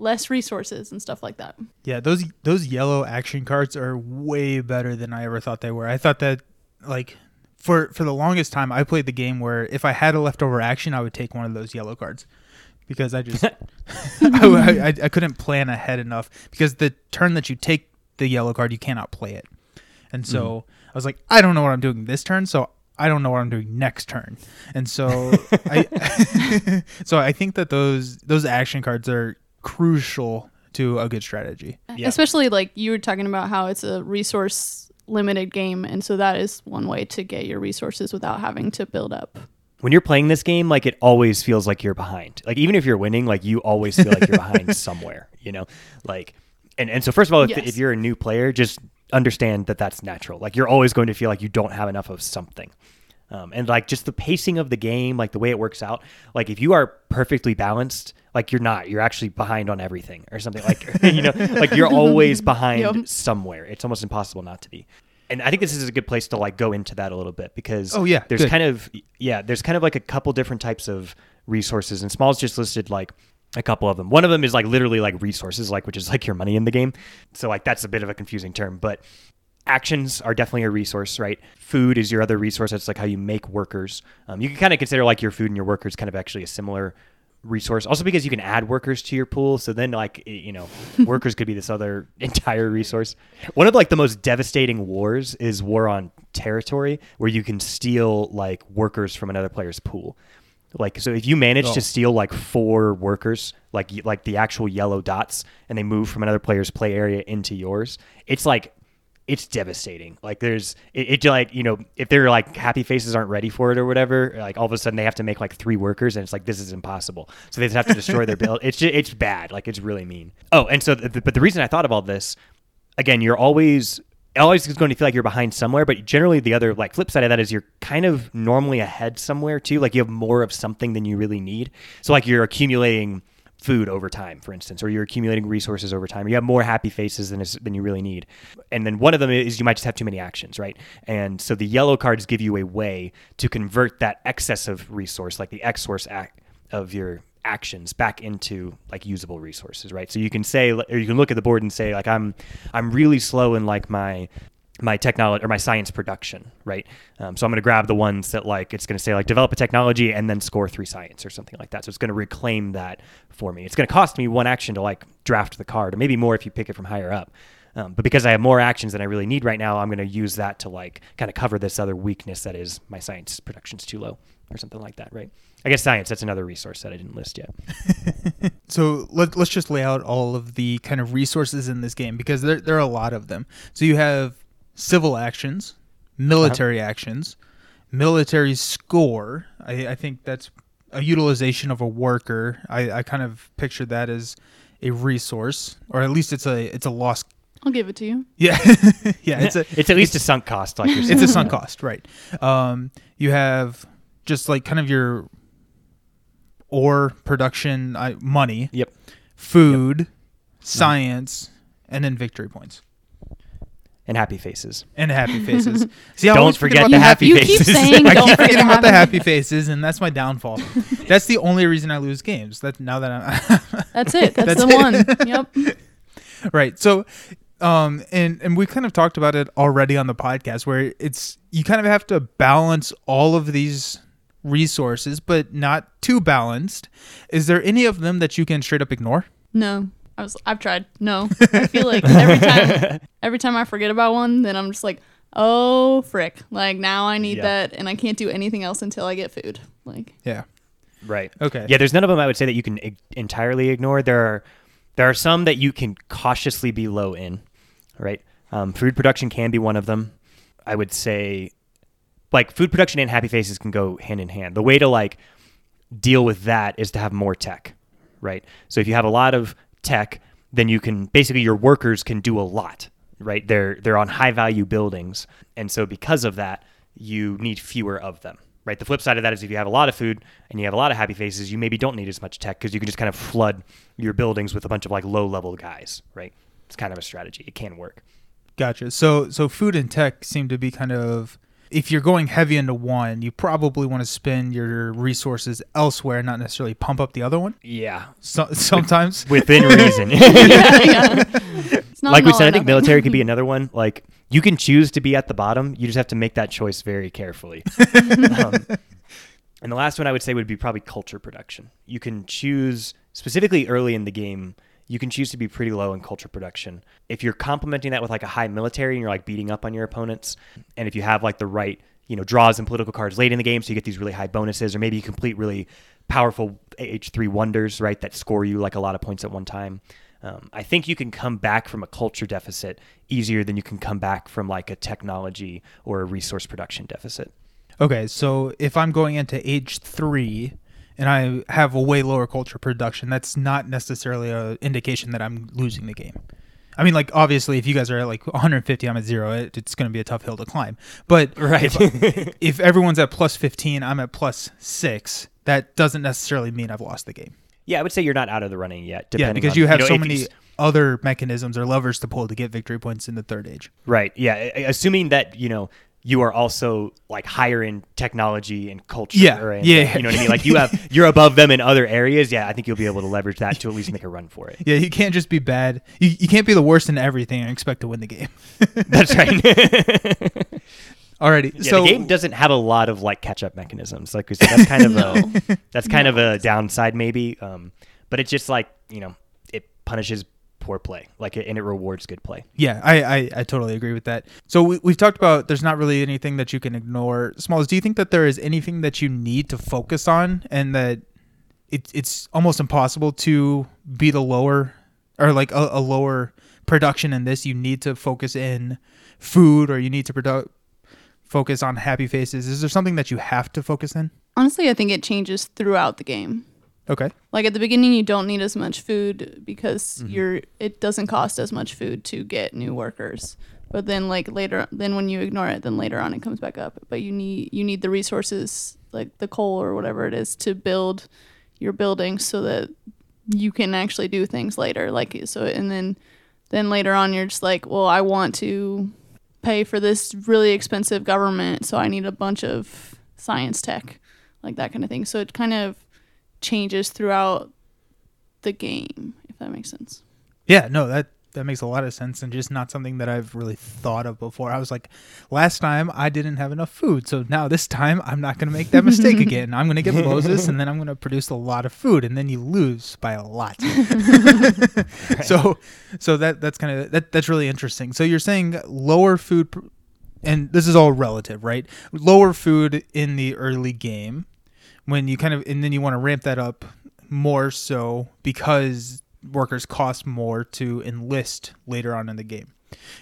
D: less resources and stuff like that.
B: Yeah, those those yellow action cards are way better than I ever thought they were. I thought that like for for the longest time I played the game where if I had a leftover action, I would take one of those yellow cards because I just <laughs> I, I, I couldn't plan ahead enough because the turn that you take the yellow card, you cannot play it, and so mm-hmm. I was like, I don't know what I'm doing this turn, so. I don't know what I'm doing next turn, and so <laughs> I, <laughs> so I think that those those action cards are crucial to a good strategy.
C: Yeah.
D: Especially like you were talking about how it's a resource limited game, and so that is one way to get your resources without having to build up.
C: when you're playing this game, like it always feels like you're behind. Like even if you're winning, like you always feel like you're behind <laughs> somewhere. You know, like and and so first of all, if,
D: Yes.
C: if you're a new player, just understand that that's natural. Like you're always going to feel like you don't have enough of something. Um, and like just the pacing of the game, like the way it works out, like if you are perfectly balanced, like you're not, you're actually behind on everything or something like, <laughs> you know, like you're always <laughs> behind
D: Yep.
C: somewhere. It's almost impossible not to be. And I think this is a good place to like go into that a little bit because
B: Oh, yeah,
C: there's
B: good.
C: kind of yeah, there's kind of like a couple different types of resources, and Smalls just listed like a couple of them. One of them is like literally like resources, like which is like your money in the game. So like that's a bit of a confusing term, but actions are definitely a resource, right? Food is your other resource. That's like how you make workers. Um, you can kind of consider like your food and your workers kind of actually a similar resource. Also because you can add workers to your pool, so then like you know, <laughs> workers could be this other <laughs> entire resource. One of like the most devastating wars is war on territory, where you can steal like workers from another player's pool. Like so, if you manage
B: Oh.
C: to steal like four workers, like like the actual yellow dots, and they move from another player's play area into yours, it's like it's devastating. Like there's it, it like you know if they're like happy faces aren't ready for it or whatever, like all of a sudden they have to make like three workers, and it's like this is impossible. So they just have to destroy their <laughs> build. It's just, it's bad. Like it's really mean. Oh, and so the, but the reason I thought of all this again, you're always always is going to feel like you're behind somewhere, but generally the other like flip side of that is you're kind of normally ahead somewhere too. Like you have more of something than you really need. So like you're accumulating food over time, for instance, or you're accumulating resources over time. You have more happy faces than is, than you really need. And then one of them is you might just have too many actions, right? And so the yellow cards give you a way to convert that excess of resource, like the X source act of your actions back into like usable resources right so you can say or you can look at the board and say like i'm i'm really slow in like my my technology or my science production right um, so i'm going to grab the ones that like it's going to say like develop a technology and then score three science or something like that so it's going to reclaim that for me it's going to cost me one action to like draft the card or maybe more if you pick it from higher up um, but because I have more actions than I really need right now, I'm going to use that to like kind of cover this other weakness that is my science production's too low or something like that, right? I guess science that's another resource that I didn't list yet. <laughs>
B: So let, let's just lay out all of the kind of resources in this game because there, there are a lot of them. So you have civil actions, military actions, military score. I, I think that's a utilization of a worker. I, I kind of picture that as a resource, or at least it's a it's a lost.
D: I'll give it to you.
B: Yeah, <laughs> yeah. It's a
C: it's at least a sunk cost, like you're saying. <laughs>
B: it's a sunk cost, right? Um, you have just like kind of your ore production uh, money,
C: Yep.
B: food, science, and then victory points
C: And happy faces.
B: and happy <laughs> faces. See, I
C: Don't
B: always
C: forget the
B: the
C: happy
D: you
C: faces.
D: keep saying <laughs>
B: I
D: don't
B: keep forgetting
D: to
B: about the happy faces, and that's my downfall. that's the only reason I lose games. That now that I'm <laughs>
D: That's it. That's,
B: That's
D: the
B: it.
D: one. Yep.
B: right. So, um, and and we kind of talked about it already on the podcast, where it's you kind of have to balance all of these resources, but not too balanced. Is there any of them that you can straight up ignore?
D: No. I was I've tried. No. I feel like every time <laughs> every time I forget about one, then I'm just like, "Oh, frick. Like now I need
C: Yeah.
D: that and I can't do anything else until I get food." Like
B: Yeah.
C: Right.
B: Okay.
C: Yeah, there's none of them I would say that you can ig- entirely ignore. There are there are some that you can cautiously be low in, right? Um, food production can be one of them. I would say, like food production and happy faces can go hand in hand. The way to like deal with that is to have more tech, right? So if you have a lot of tech, then you can basically your workers can do a lot, right? They're they're on high value buildings, and so because of that, you need fewer of them, right? The flip side of that is if you have a lot of food and you have a lot of happy faces, you maybe don't need as much tech because you can just kind of flood your buildings with a bunch of like low level guys, right? It's kind of a strategy. It can work.
B: Gotcha. So so food and tech seem to be kind of if you're going heavy into one, you probably want to spend your resources elsewhere, not necessarily pump up the other one.
C: Yeah,
B: So, sometimes <laughs>
C: within <laughs> reason. <laughs>
D: yeah, yeah.
C: Like we said, I think military could be another one. Like you can choose to be at the bottom. You just have to make that choice very carefully. um, and the last one I would say would be probably culture production. You can choose specifically early in the game. You can choose to be pretty low in culture production. If you're complementing that with like a high military and you're like beating up on your opponents, and if you have like the right, you know, draws and political cards late in the game, so you get these really high bonuses, or maybe you complete really powerful age three wonders, right, that score you like a lot of points at one time. Um, I think you can come back from a culture deficit easier than you can come back from like a technology or a resource production deficit.
B: Okay, so if I'm going into age three and I have a way lower culture production, that's not necessarily a indication that I'm losing the game. I mean, like obviously, if you guys are at like 150, I'm at zero. It, it's going to be a tough hill to climb. But
C: Right.
B: if, <laughs> if everyone's at plus 15, I'm at plus six. That doesn't necessarily mean I've lost the game.
C: Yeah, I would say you're not out of the running yet.
B: Yeah, because
C: on-
B: you have
C: know,
B: so many other mechanisms or levers to pull to get victory points in the third age.
C: Right. Yeah. Assuming that you know you are also like higher in technology and culture.
B: Yeah,
C: And,
B: yeah.
C: You know what I mean? Like you have you're above them in other areas. Yeah, I think you'll be able to leverage that to at least make a run for it.
B: Yeah, you can't just be bad. You, you can't be the worst in everything and expect to win the game. <laughs>
C: That's right. <laughs>
B: Alrighty,
C: Yeah,
B: so
C: the game doesn't have a lot of like catch up mechanisms. Like we said, that's kind of <laughs>
D: No.
C: a that's kind of a downside maybe. Um, but it's just like you know it punishes poor play, like it, and it rewards good play.
B: Yeah, I, I, I totally agree with that. So we, we've talked about there's not really anything that you can ignore. Smalls, do you think that there is anything that you need to focus on and that it, it's almost impossible to beat a lower or like a, a lower production in this? You need to focus in food or you need to produ- focus on happy faces. Is there something that you have to focus in?
D: Honestly, I think it changes throughout the game.
B: Okay.
D: Like at the beginning, you don't need as much food because
C: Mm-hmm.
D: you're it doesn't cost as much food to get new workers. But then like later, then when you ignore it, then later on it comes back up. But you need you need the resources like the coal or whatever it is to build your building so that you can actually do things later. Like so, and then then later on you're just like, well, I want to pay for this really expensive government, so I need a bunch of science tech, like that kind of thing. So it kind of changes throughout the game, if that makes sense.
B: Yeah, no, that that makes a lot of sense and just not something that I've really thought of before. I was like, last time I didn't have enough food, so now this time I'm not going to make that mistake <laughs> again. I'm going to get Moses and then I'm going to produce a lot of food and then you lose by a lot. <laughs> So so that that's kind of that that's really interesting. So you're saying lower food pr- and this is all relative, right? Lower food in the early game when you kind of and then you want to ramp that up more so because workers cost more to enlist later on in the game.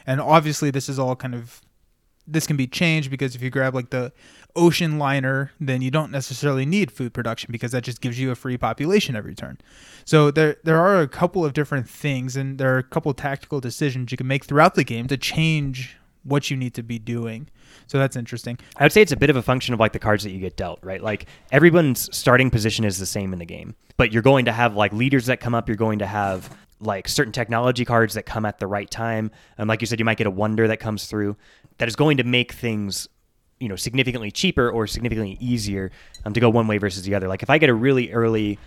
B: And obviously this is all kind of this can be changed because if you grab like the ocean liner, then you don't necessarily need food production because that just gives you a free population every turn. So there there are a couple of different things and there are a couple of tactical decisions you can make throughout the game to change what you need to be doing. So that's interesting.
C: I would say it's a bit of a function of like the cards that you get dealt, right? Like everyone's starting position is the same in the game, but you're going to have like leaders that come up. You're going to have like certain technology cards that come at the right time. And like you said, you might get a wonder that comes through that is going to make things, you know, significantly cheaper or significantly easier um, to go one way versus the other. Like if I get a really early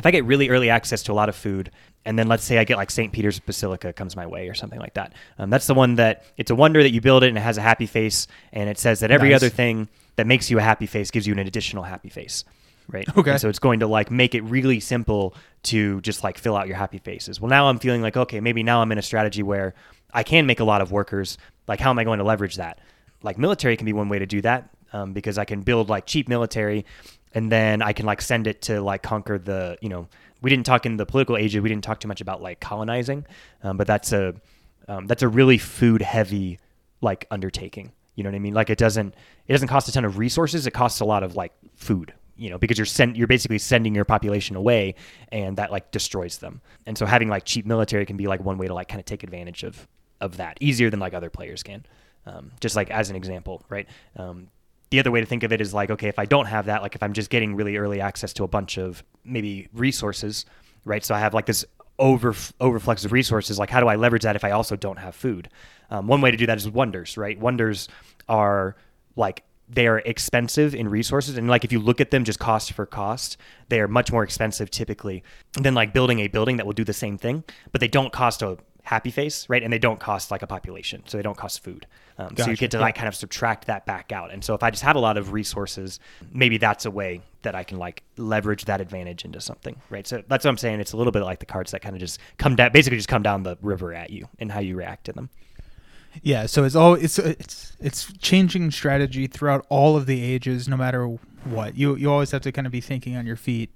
C: if I get really early access to a lot of food, and then let's say I get like St. Peter's Basilica comes my way or something like that, um, that's the one that it's a wonder that you build it and it has a happy face, and it says that every
B: Nice.
C: other thing that makes you a happy face gives you an additional happy face, right?
B: Okay.
C: And so it's going to like make it really simple to just like fill out your happy faces. Well, now I'm feeling like okay, maybe now I'm in a strategy where I can make a lot of workers. Like, how am I going to leverage that? Like military can be one way to do that um, because I can build like cheap military and then I can like send it to like conquer the you know we didn't talk in the political age we didn't talk too much about like colonizing um, but that's a um, that's a really food heavy like undertaking. You know what I mean? Like it doesn't it doesn't cost a ton of resources it costs a lot of like food you know because you're send you're basically sending your population away and that like destroys them. And so having like cheap military can be like one way to like kind of take advantage of of that easier than like other players can um, just like as an example right? Um, the other way to think of it is like okay if i don't have that like if i'm just getting really early access to a bunch of maybe resources right? So i have like this over overflux of resources like how do i leverage that if i also don't have food? Um, one way to do that is wonders right? Wonders are like they are expensive in resources and like if you look at them just cost for cost they are much more expensive typically than like building a building that will do the same thing but they don't cost a happy face right? And they don't cost like a population so they don't cost food um, so you get to like kind of subtract that back out and so if i just have a lot of resources maybe that's a way that i can like leverage that advantage into something right so that's what i'm saying it's a little bit like the cards that kind of just come down basically just come down the river at you and how you react to them
B: Yeah, so it's all it's it's it's changing strategy throughout all of the ages, no matter what. You you always have to kind of be thinking on your feet,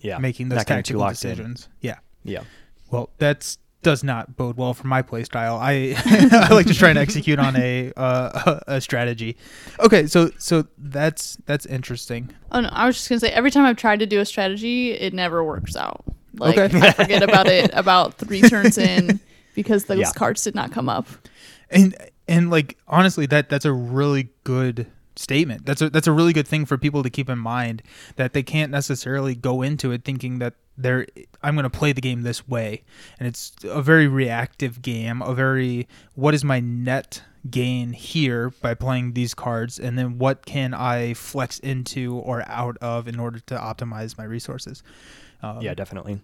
C: yeah
B: making those
C: Not getting too
B: tactical
C: locked in.
B: decisions. Yeah.
C: yeah
B: Well, that's does not bode well for my play style. I <laughs> I like to try and execute on a uh, a strategy. Okay, so so that's that's interesting.
D: Oh no, I was just gonna say every time I've tried to do a strategy, it never works out. Like
B: Okay.
D: I forget about it <laughs> about three turns in because those
C: Yeah.
D: cards did not come up.
B: And and like honestly, that that's a really good statement. That's a that's a really good thing for people to keep in mind that they can't necessarily go into it thinking that they're I'm going to play the game this way, and it's a very reactive game. A very what is my net gain here by playing these cards, and then what can I flex into or out of in order to optimize my resources. Um,
C: yeah, definitely.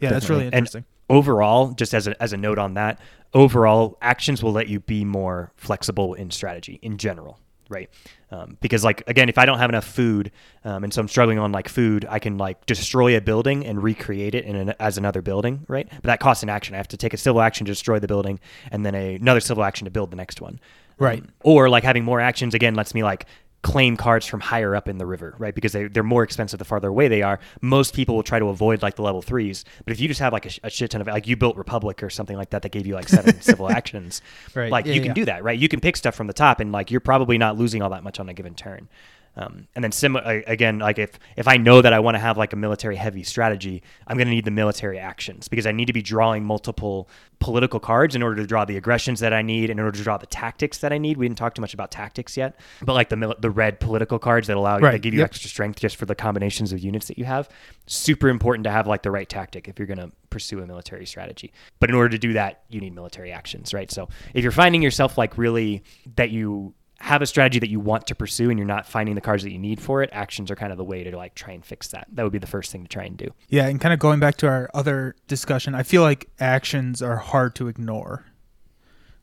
B: yeah, that's really
C: definitely. And-
B: interesting.
C: overall, just as a, as a note on that, overall actions will let you be more flexible in strategy in general, right? Um, because like again, if I don't have enough food, um, and so I'm struggling on like food, I can like destroy a building and recreate it in an, as another building, right? But that costs an action. I have to take a civil action to destroy the building, and then a, another civil action to build the next one.
B: Right.
C: Or like having more actions again lets me like claim cards from higher up in the river, right? Because they, they're more expensive the farther away they are. Most people will try to avoid like the level threes. But if you just have like a, a shit ton of like you built Republic or something like that that gave you like seven <laughs> civil actions,
B: Right.
C: like
B: Yeah,
C: you can do that, right? You can pick stuff from the top and like you're probably not losing all that much on a given turn. Um, and then sim- a- again, like if if I know that I want to have like a military heavy strategy, I'm going to need the military actions because I need to be drawing multiple political cards in order to draw the aggressions that I need, in order to draw the tactics that I need. We didn't talk too much about tactics yet, but like the mil- the red political cards that allow you
B: Right,
C: that give you
B: yep.
C: extra strength just for the combinations of units that you have. Super important to have like the right tactic if you're going to pursue a military strategy. But in order to do that, you need military actions, right? So if you're finding yourself like really that you have a strategy that you want to pursue and you're not finding the cards that you need for it, actions are kind of the way to like try and fix that. That would be the first thing to try and do.
B: Yeah, and kind of going back to our other discussion, I feel like actions are hard to ignore.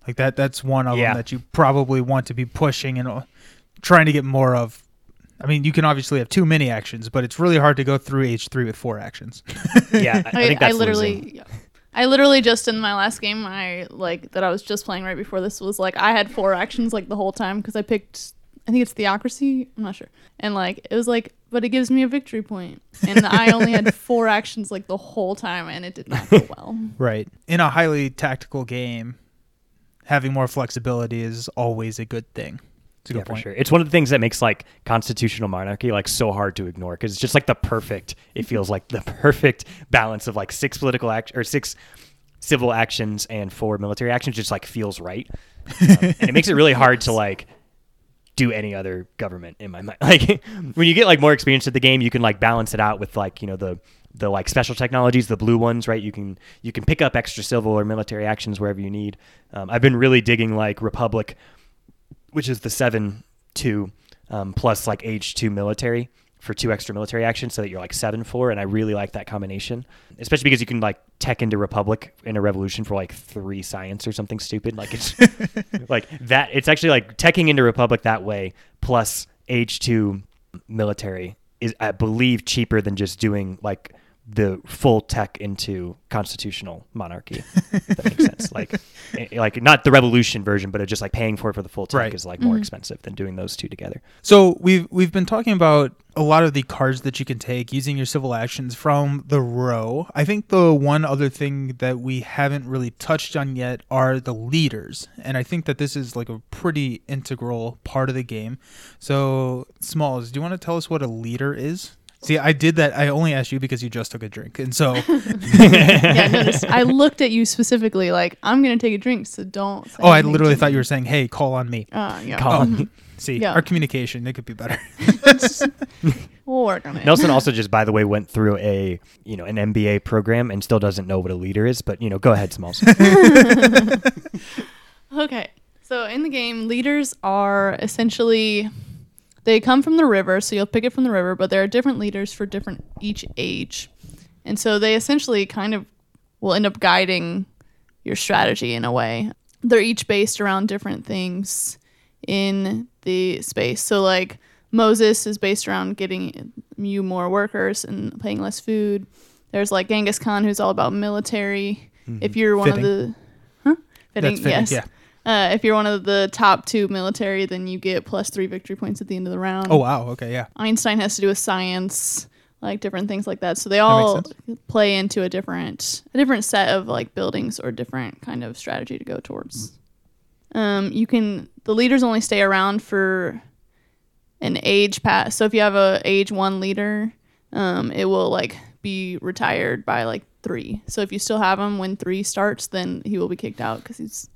B: Like that that's one of
C: Yeah.
B: them that you probably want to be pushing and uh, trying to get more of. I mean, you can obviously have too many actions, but it's really hard to go through age three with four actions.
C: Yeah, <laughs> I, I think that's
D: literally,
C: losing.
D: I literally just in my last game, I like that I was just playing right before this was like I had four actions like the whole time because I picked. I think it's theocracy. I'm not sure. And like it was like, but it gives me a victory point, and I only had <laughs> four actions like the whole time, and it did not go <laughs> well.
B: right. In a highly tactical game, having more flexibility is always a good thing. It's
C: Yeah, for sure. It's one of the things that makes like constitutional monarchy like so hard to ignore because it's just like the perfect. It feels like the <laughs> perfect balance of like six political act or six civil actions and four military actions. Just like feels right, um, and it makes it really hard to <laughs> like do any other government in my mind. <laughs> Like when you get like more experience at the game, you can like balance it out with like you know the the like special technologies, the blue ones, right? You can you can pick up extra civil or military actions wherever you need. Um, I've been really digging like Republic which is the seven two um, plus like age two military for two extra military actions, so that you're like seven four, and I really like that combination, especially because you can like tech into Republic in a revolution for like three science or something stupid. Like it's <laughs> like that. It's actually like teching into Republic that way plus age two military is I believe cheaper than just doing like the full tech into constitutional monarchy. if that makes sense. <laughs> Like, eh, like not the revolution version, but just like paying for it for the full tech
B: Right.
C: is like more expensive than doing those two together.
B: So we've we've been talking about a lot of the cards that you can take using your civil actions from the row. I think the one other thing that we haven't really touched on yet are the leaders, and I think that this is like a pretty integral part of the game. So Smalls, do you want to tell us what a leader is? See, I did that. I only asked you because you just took a drink, and so <laughs> <laughs>
D: yeah, I noticed. I looked at you specifically, like I'm gonna take a drink, so don't. say
B: oh, I literally thought
D: me.
B: you were saying, "Hey, call on me."
D: Uh, yeah.
C: Call on me. <laughs>
B: See,
D: Yeah.
B: our communication it could be better.
D: We'll work on it.
C: Nelson also just, by the way, went through a you know an MBA program and still doesn't know what a leader is. But you know, go ahead, Smalls.
D: Okay. So in the game, leaders are essentially they come from the river, so you'll pick it from the river, but there are different leaders for different each age. And so they essentially kind of will end up guiding your strategy in a way. They're each based around different things in the space. So like Moses is based around getting you more workers and paying less food. There's like Genghis Khan who's all about military. Mm-hmm. If you're one
B: Fitting.
D: of the huh? Fitting,
B: That's fitting,
D: yes.
B: yeah.
D: Uh, if you're one of the top two military, then you get plus three victory points at the end of the round.
B: Oh wow, okay, yeah.
D: Einstein has to do with science. like different things like that. So they all play into a different a different set of like buildings or different kind of strategy to go towards. Um, you can the leaders only stay around for an age pass. So if you have a age one leader, um, it will like be retired by like three. So if you still have him when three starts, then he will be kicked out because he's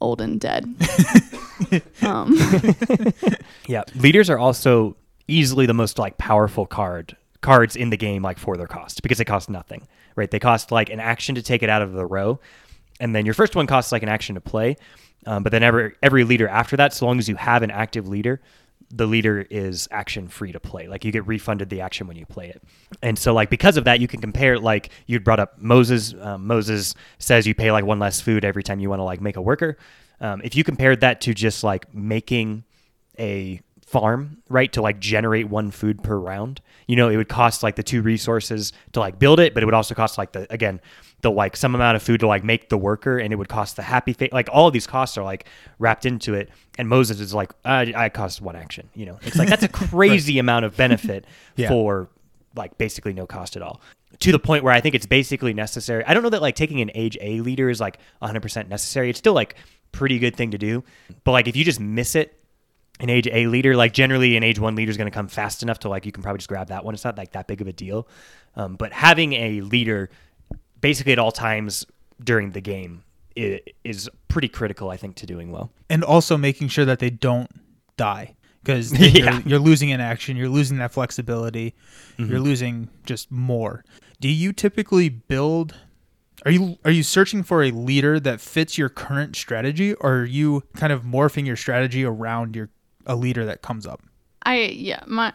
D: old and dead. <laughs> um, <laughs>
C: Yeah, leaders are also easily the most like powerful card cards in the game, like for their cost because they cost nothing, right? They cost like an action to take it out of the row, and then your first one costs like an action to play. Um, but then every every leader after that, so long as you have an active leader, the leader is action free to play. Like you get refunded the action when you play it. And so like because of that, you can compare like you brought up Moses. Um, Moses says you pay like one less food every time you want to like make a worker. Um, if you compared that to just like making a farm, right, to like generate one food per round, you know, it would cost like the two resources to like build it, but it would also cost like the again the like some amount of food to like make the worker, and it would cost the happy face. Like all of these costs are like wrapped into it. And Moses is like, I, I cost one action. You know, it's like that's a <laughs> <laughs> crazy amount of benefit <laughs>
B: Yeah.
C: for like basically no cost at all. To the point where I think it's basically necessary. I don't know that like taking an age A leader is like 100% necessary. It's still like pretty good thing to do. But like if you just miss it, an age A leader, like generally an age one leader is going to come fast enough to like you can probably just grab that one. It's not like that big of a deal. Um, but having a leader basically at all times during the game i- is pretty critical, I think, to doing well.
B: and also making sure that they don't die because <laughs>
C: Yeah.
B: you're, you're losing an action you're losing that flexibility
C: Mm-hmm.
B: you're losing just more do you typically build are you are you searching for a leader that fits your current strategy or are you kind of morphing your strategy around your a leader that comes up
D: I yeah, my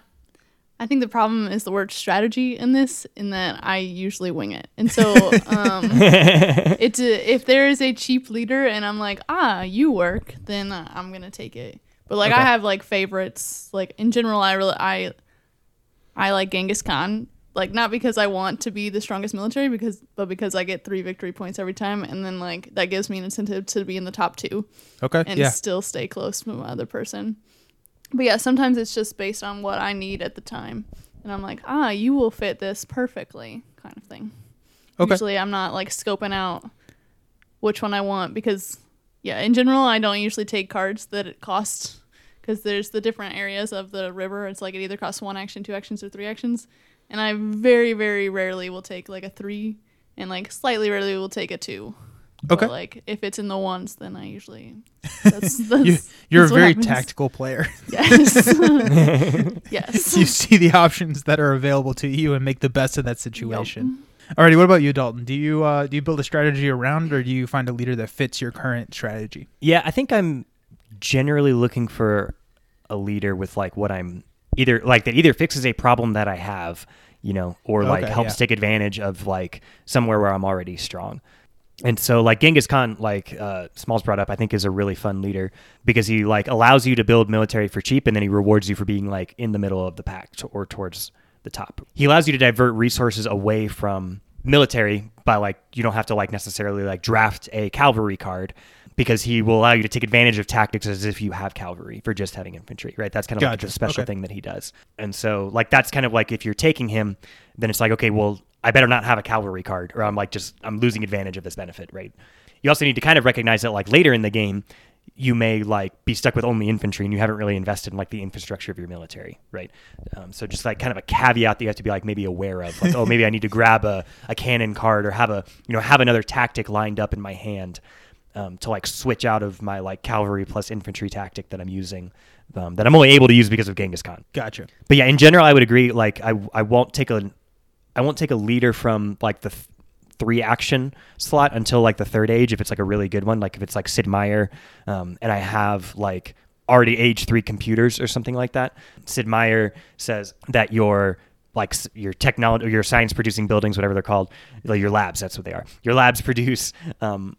D: I think the problem is the word strategy in this, in that I usually wing it, and so um, <laughs> it's a, if there is a cheap leader and I'm like ah you work, then I'm gonna take it. But like I have like favorites. Like in general, I really I I like Genghis Khan. Like not because I want to be the strongest military, because but because I get three victory points every time, and then like that gives me an incentive to be in the top two
B: okay
D: and
B: yeah
D: still stay close to my other person. But yeah, sometimes it's just based on what I need at the time. And I'm like, ah, you will fit this perfectly, kind of thing.
B: Okay.
D: Usually I'm not like scoping out which one I want because, yeah, in general, I don't usually take cards that it costs because there's the different areas of the river. It's like it either costs one action, two actions, or three actions. And I very, very rarely will take like a three and like slightly rarely will take a two.
B: Okay.
D: But, like if it's in the ones, then I usually <laughs> that's, that's
B: you, you're a
D: that's what
B: very
D: happens.
B: tactical player <laughs>
D: Yes. <laughs> yes.
B: you see the options that are available to you and make the best of that situation Alrighty, what about you, Dalton? Do you uh, do you build a strategy around, or do you find a leader that fits your current strategy?
C: Yeah, I think I'm generally looking for a leader with like what I'm either like that either fixes a problem that I have, you know, or like
B: Okay,
C: helps
B: yeah.
C: take advantage of like somewhere where I'm already strong. And so like Genghis Khan, like uh, Smalls brought up, I think is a really fun leader because he like allows you to build military for cheap, and then he rewards you for being like in the middle of the pack to, or towards the top. He allows you to divert resources away from military by like you don't have to like necessarily like draft a cavalry card because he will allow you to take advantage of tactics as if you have cavalry for just having infantry, right? That's kind of like
B: Gotcha.
C: the special
B: Okay.
C: thing that he does. And so like that's kind of like if you're taking him, then it's like, okay, well, I better not have a cavalry card or I'm like just I'm losing advantage of this benefit, right? You also need to kind of recognize that like later in the game, you may like be stuck with only infantry and you haven't really invested in like the infrastructure of your military, right? Um, so just like kind of a caveat that you have to be like maybe aware of, like oh maybe I need to grab a, a cannon card or have a you know have another tactic lined up in my hand um, to like switch out of my like cavalry plus infantry tactic that I'm using um, that I'm only able to use because of Genghis Khan.
B: Gotcha.
C: But yeah, in general, I would agree. Like I I won't take a I won't take a leader from like the th- three action slot until like the third age if it's like a really good one. Like if it's like Sid Meier, um, and I have like already age three computers or something like that. Sid Meier says that your like your technology, your science producing buildings, whatever they're called, like your labs. That's what they are. Your labs <laughs> produce. Um,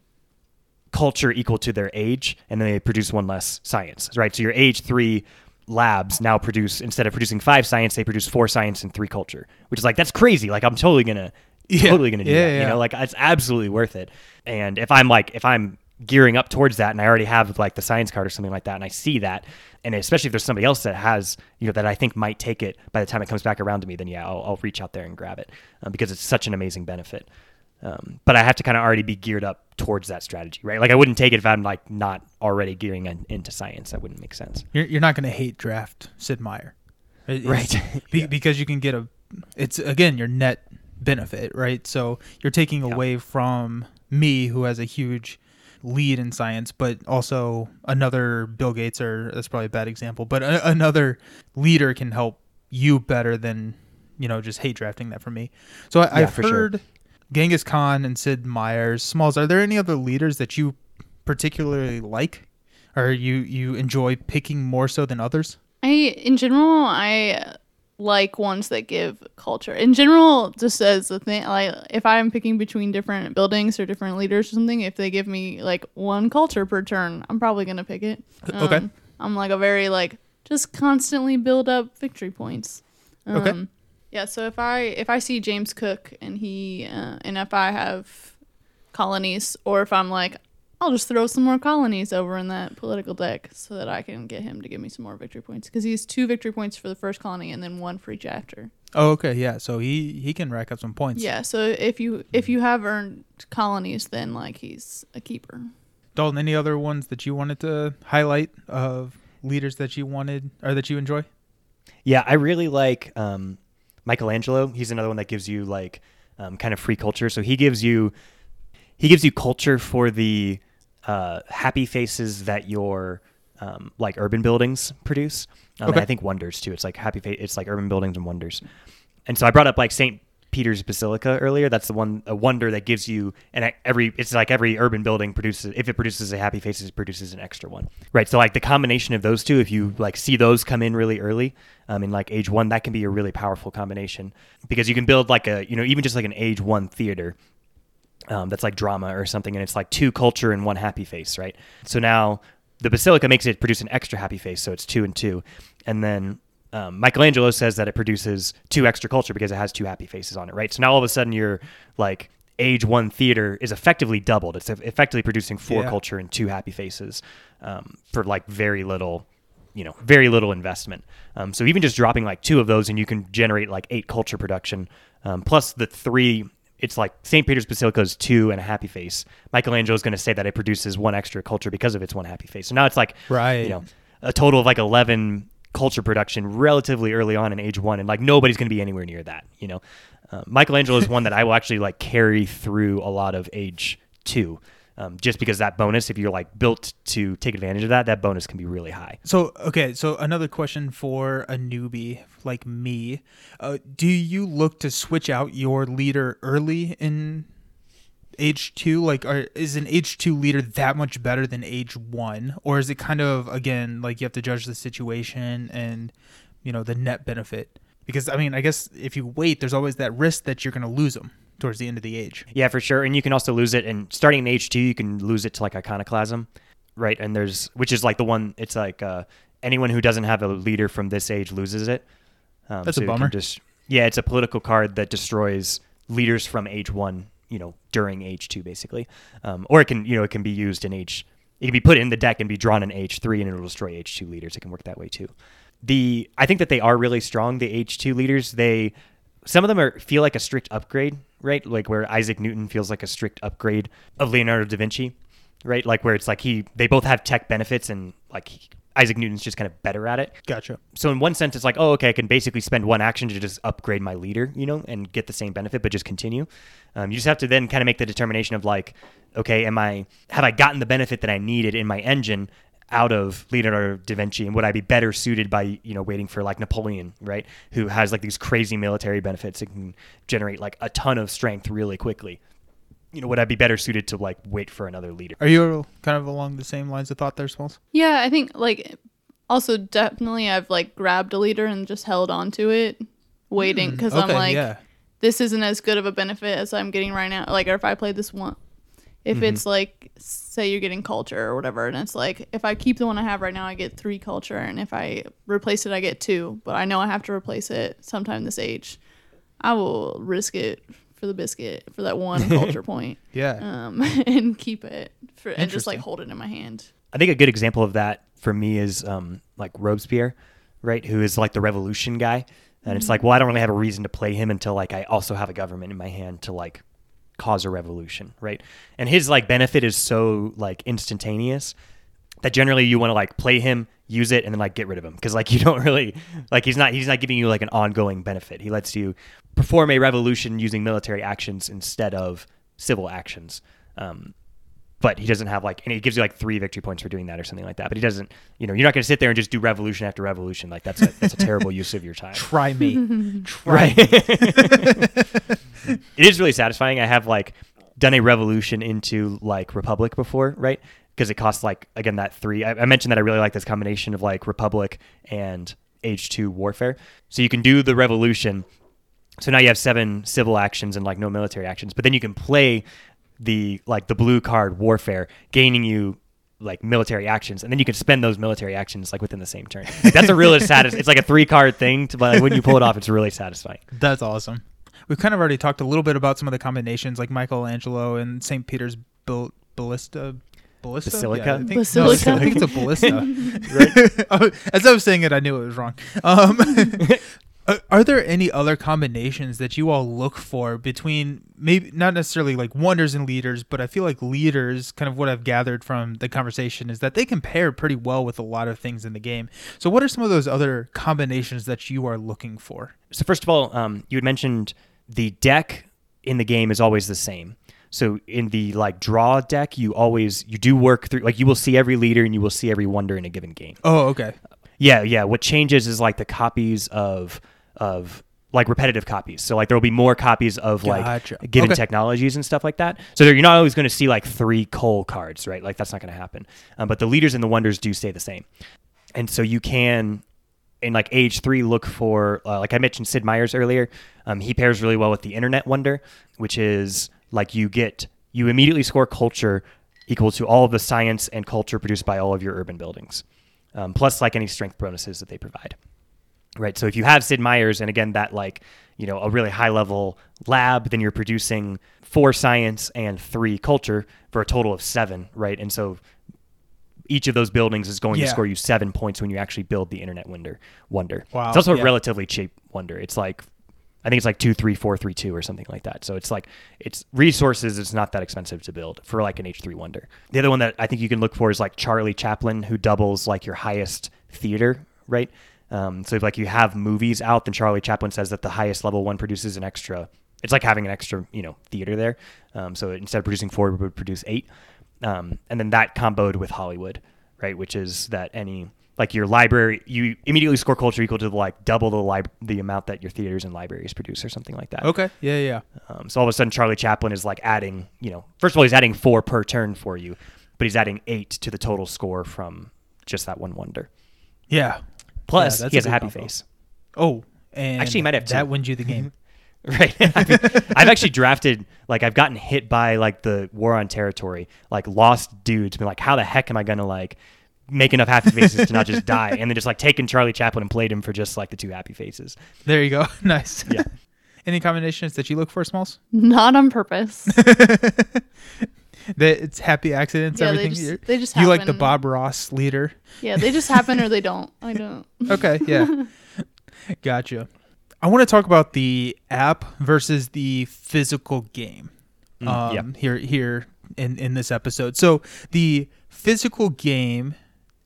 C: culture equal to their age, and then they produce one less science, right? So your age three labs now produce instead of producing five science, they produce four science and three culture, which is like that's crazy. Like I'm totally gonna
B: Yeah.
C: totally gonna do
B: Yeah,
C: that.
B: yeah.
C: You know, like it's absolutely worth it. And if I'm like if I'm gearing up towards that and I already have like the science card or something like that and I see that and especially if there's somebody else that has you know that I think might take it by the time it comes back around to me then yeah I'll, I'll reach out there and grab it um, because it's such an amazing benefit um, but I have to kind of already be geared up towards that strategy right like I wouldn't take it if I'm like not already gearing in, into science that wouldn't make sense
B: You're, you're not going to hate draft Sid Meier, it's-
C: Right. <laughs>
B: be- Because you can get a, it's again your net benefit, right? So you're taking
C: Yeah.
B: away from me, who has a huge lead in science, but also another Bill Gates, or that's probably a bad example, but a, another leader can help you better than you know just hate drafting that from me. So I,
C: Yeah,
B: I've
C: for sure.
B: Genghis Khan and Sid Meier's Smalls. Are there any other leaders that you particularly like, or you you enjoy picking more so than others?
D: I in general I like ones that give culture. In general, just as a thing, like if I'm picking between different buildings or different leaders or something, if they give me like one culture per turn, I'm probably gonna pick it.
B: Okay.
D: Um, I'm like a very like just constantly build up victory points. Um,
B: Okay.
D: Yeah. So if I if I see James Cook and he uh, and if I have colonies or if I'm like I'll just throw some more colonies over in that political deck so that I can get him to give me some more victory points because he has two victory points for the first colony and then one for each after.
B: Oh, okay, yeah. So he he can rack up some points.
D: Yeah, so if you if you have earned colonies, then like he's a keeper.
B: Dalton, any other ones that you wanted to highlight of leaders that you wanted or that you enjoy?
C: Yeah, I really like um, Michelangelo. He's another one that gives you like um, kind of free culture. So he gives you he gives you culture for the uh, happy faces that your um, like urban buildings produce. Um,
B: Okay.
C: I think wonders too. It's like happy fa- It's like urban buildings and wonders. And so I brought up like Saint Peter's Basilica earlier. That's the one a wonder that gives you and every it's like every urban building produces if it produces a happy faces it produces an extra one. Right. So like the combination of those two, if you like see those come in really early, um, in like age one, that can be a really powerful combination because you can build like a you know even just like an age one theater um, that's like drama or something, and it's like two culture and one happy face, right? So now the basilica makes it produce an extra happy face, so it's two and two, and then um, Michelangelo says that it produces two extra culture because it has two happy faces on it, right? So now all of a sudden you're like age one theater is effectively doubled. It's effectively producing four
B: Yeah.
C: culture and two happy faces um, for like very little you know very little investment um, so even just dropping like two of those and you can generate like eight culture production um, plus the three it's like st peter's basilica is two and a happy face michelangelo is going to say that it produces one extra culture because of its one happy face so now it's like
B: Right.
C: you know a total of like 11 culture production relatively early on in age one and like nobody's going to be anywhere near that you know? Uh, michelangelo is one that i will actually like carry through a lot of age two um, just because that bonus if you're like built to take advantage of that that bonus can be really high.
B: So okay, so another question for a newbie like me: uh, Do you look to switch out your leader early in age two? Like, are, is an age two leader that much better than age one, or is it kind of again like you have to judge the situation and you know the net benefit? Because I mean, I guess if you wait, there's always that risk that you're going to lose them towards the end of the age.
C: Yeah, for sure. And you can also lose it. And starting in age two, you can lose it to like iconoclasm, right? And there's which is like the one. It's like uh, anyone who doesn't have a leader from this age loses it. Um,
B: That's a bummer.
C: Just yeah, it's a political card that destroys leaders from age one. You know, during age two basically, um, or it can you know it can be used in H. It can be put in the deck and be drawn in age three, and it'll destroy age two leaders. It can work that way too. The I think that they are really strong. The age two leaders, they some of them are feel like a strict upgrade, right? Like where Isaac Newton feels like a strict upgrade of Leonardo da Vinci, right? Like where it's like he they both have tech benefits and like Isaac Newton's just kind of better at it.
B: Gotcha.
C: So in one sense, it's like, oh, okay, I can basically spend one action to just upgrade my leader, you know, and get the same benefit, but just continue. Um, you just have to then kind of make the determination of like, okay, am I have I gotten the benefit that I needed in my engine out of Leonardo da Vinci, and would I be better suited by you know waiting for like Napoleon, right, who has like these crazy military benefits and can generate like a ton of strength really quickly. You know, would I be better suited to like wait for another leader?
B: Are you kind of along the same lines of thought there, Smalls?
D: Yeah, I think like also definitely I've like grabbed a leader and just held on to it, waiting because I'm like
B: yeah.
D: this isn't as good of a benefit as I'm getting right now. Like, or if I play this one, if
B: Mm-hmm.
D: it's like, say you're getting culture or whatever, and it's like, if I keep the one I have right now, I get three culture, and if I replace it, I get two. But I know I have to replace it sometime this age. I will risk it for the biscuit for that one <laughs> culture point.
B: Yeah.
D: Um, <laughs> and keep it for and just like hold it in my hand.
C: I think a good example of that for me is um, like Robespierre, right? Who is like the revolution guy, and it's like, well, I don't really have a reason to play him until like I also have a government in my hand to like cause a revolution, right? And his like benefit is so like instantaneous that generally you want to like play him, use it, and then like get rid of him because like <laughs> you don't really like he's not he's not giving you like an ongoing benefit. He lets you perform a revolution using military actions instead of civil actions. Um, but he doesn't have like and he gives you like three victory points for doing that or something like that but he doesn't you know you're not going to sit there and just do revolution after revolution like that's a, that's a terrible <laughs> use of your time
B: Try me. <laughs> Try
C: right
B: me.
C: it is really satisfying i have like done a revolution into like republic before right because it costs like again that three I, I mentioned that i really like this combination of like republic and age 2 warfare so you can do the revolution so now you have seven civil actions and like no military actions but then you can play the like the blue card warfare gaining you like military actions and then you can spend those military actions like within the same turn like, that's a really <laughs> satis- it's like a three card thing to, but like, when you pull it off it's really satisfying
B: That's awesome. We've kind of already talked a little bit about some of the combinations, like Michelangelo and St. Peter's Ballista. Ballista?
C: Basilica?
B: Yeah, I think,
D: Basilica?
B: No, I think it's a ballista. <laughs> <laughs> As I was saying it, I knew it was wrong. Um, <laughs> are there any other combinations that you all look for between maybe not necessarily like wonders and leaders, but I feel like leaders, kind of what I've gathered from the conversation, is that they can pair pretty well with a lot of things in the game. So, what are some of those other combinations that you are looking for?
C: so first of all um, you had mentioned the deck in the game is always the same so in the like draw deck you always you do work through like you will see every leader and you will see every wonder in a given game
B: Oh, okay.
C: Yeah, yeah. What changes is like the copies of of like repetitive copies. So like there will be more copies of like
B: Gotcha.
C: given
B: Okay.
C: technologies and stuff like that. So you're not always going to see like three coal cards, right? Like that's not going to happen. Um, but the leaders and the wonders do stay the same. And so you can in like age three look for uh, like I mentioned Sid Meier's earlier. Um, he pairs really well with the internet wonder, which is like you get you immediately score culture equal to all of the science and culture produced by all of your urban buildings, um, plus like any strength bonuses that they provide. Right. So if you have Sid Meier's and again that like you know a really high level lab, then you're producing four science and three culture for a total of seven. Right. And so each of those buildings is going
B: Yeah.
C: to score you seven points when you actually build the internet wonder. Wonder.
B: Wow,
C: It's also
B: yeah.
C: a relatively cheap wonder. It's like I think it's like two, three, four, three, two, or something like that. So it's like it's resources. It's not that expensive to build for like an age three wonder. The other one that I think you can look for is like Charlie Chaplin, who doubles like your highest theater, right? Um, so if like you have movies out, then Charlie Chaplin says that the highest level one produces an extra. It's like having an extra, you know, theater there. Um, so instead of producing four, we would produce eight. Um, and then that comboed with Hollywood, right? Which is that any like your library, you immediately score culture equal to like double the lib- the amount that your theaters and libraries produce, or something like that.
B: Okay. Yeah, yeah.
C: Um, so all of a sudden, Charlie Chaplin is like adding, you know, first of all, he's adding four per turn for you, but he's adding eight to the total score from just that one wonder.
B: Yeah.
C: Plus,
B: Yeah,
C: he has
B: a
C: a happy
B: combo.
C: face.
B: Oh, and
C: Actually, he might have
B: that
C: two.
B: wins you the game. <laughs>
C: Right. <laughs> I've actually drafted, like, I've gotten hit by, like, the war on territory, like, lost dudes, been like, how the heck am I going to, like, make enough happy faces to not just die? And then just, like, taken Charlie Chaplin and played him for just, like, the two happy faces.
B: there you go. <laughs> nice.
C: Yeah. <laughs>
B: Any combinations that you look for, Smalls?
D: Not on purpose. <laughs>
B: That it's happy accidents.
D: Yeah, they
B: everything.
D: just-
B: You're-
D: they just
B: you like the. Bob Ross leader.
D: yeah, they just happen or they don't. I don't.
B: Okay. Yeah. gotcha. I want to talk about the app versus the physical game.
C: Mm,
B: um,
C: yeah.
B: here here in in this episode. So the physical game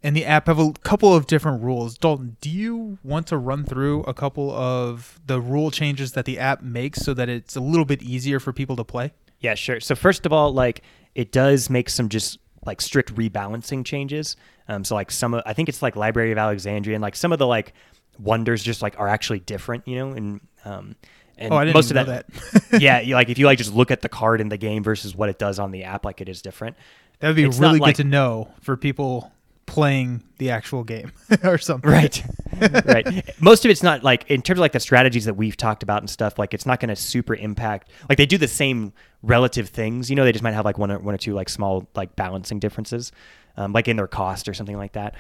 B: and the app have a couple of different rules. Dalton, do you want to run through a couple of the rule changes that the app makes so that it's a little bit easier for people to play?
C: Yeah, sure. So first of all, like it does make some just like strict rebalancing changes. Um, so like some of I think it's like Library of Alexandria and like some of the like wonders just like are actually different, you know, and um and
B: Oh, I didn't
C: most of
B: know
C: that, <laughs> yeah, you, <laughs> like if you like just look at the card in the game versus what it does on the app, like it is different.
B: That would be
C: It's
B: really
C: like-
B: good to know for people playing the actual game <laughs> or something.
C: Right. <laughs> right. Most of it's not like in terms of like the strategies that we've talked about and stuff, like it's not going to super impact like they do the same relative things, you know, they just might have like one or one or two like small like balancing differences. Um, like in their cost or something like that.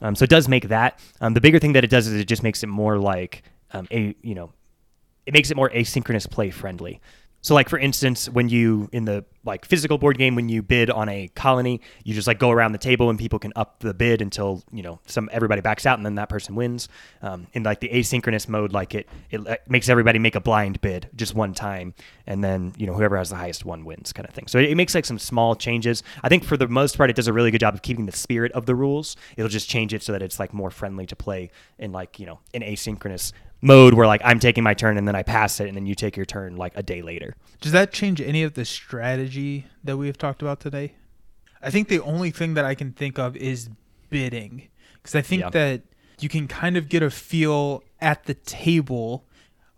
C: Um, so it does make that. Um, the bigger thing that it does is it just makes it more like um, a you know, it makes it more asynchronous play friendly. So like for instance, when you in the like physical board game, when you bid on a colony, you just like go around the table and people can up the bid until you know some everybody backs out and then that person wins. Um, in like the asynchronous mode, like it it makes everybody make a blind bid just one time, and then you know whoever has the highest one wins, kind of thing. So it, it makes like some small changes. I think for the most part, it does a really good job of keeping the spirit of the rules. It'll just change it so that it's like more friendly to play in like you know an asynchronous mode where like I'm taking my turn and then I pass it and then you take your turn like a day later.
B: Does that change any of the strategy that we have talked about today? I think the only thing that I can think of is bidding. Because I think
C: Yeah.
B: that you can kind of get a feel at the table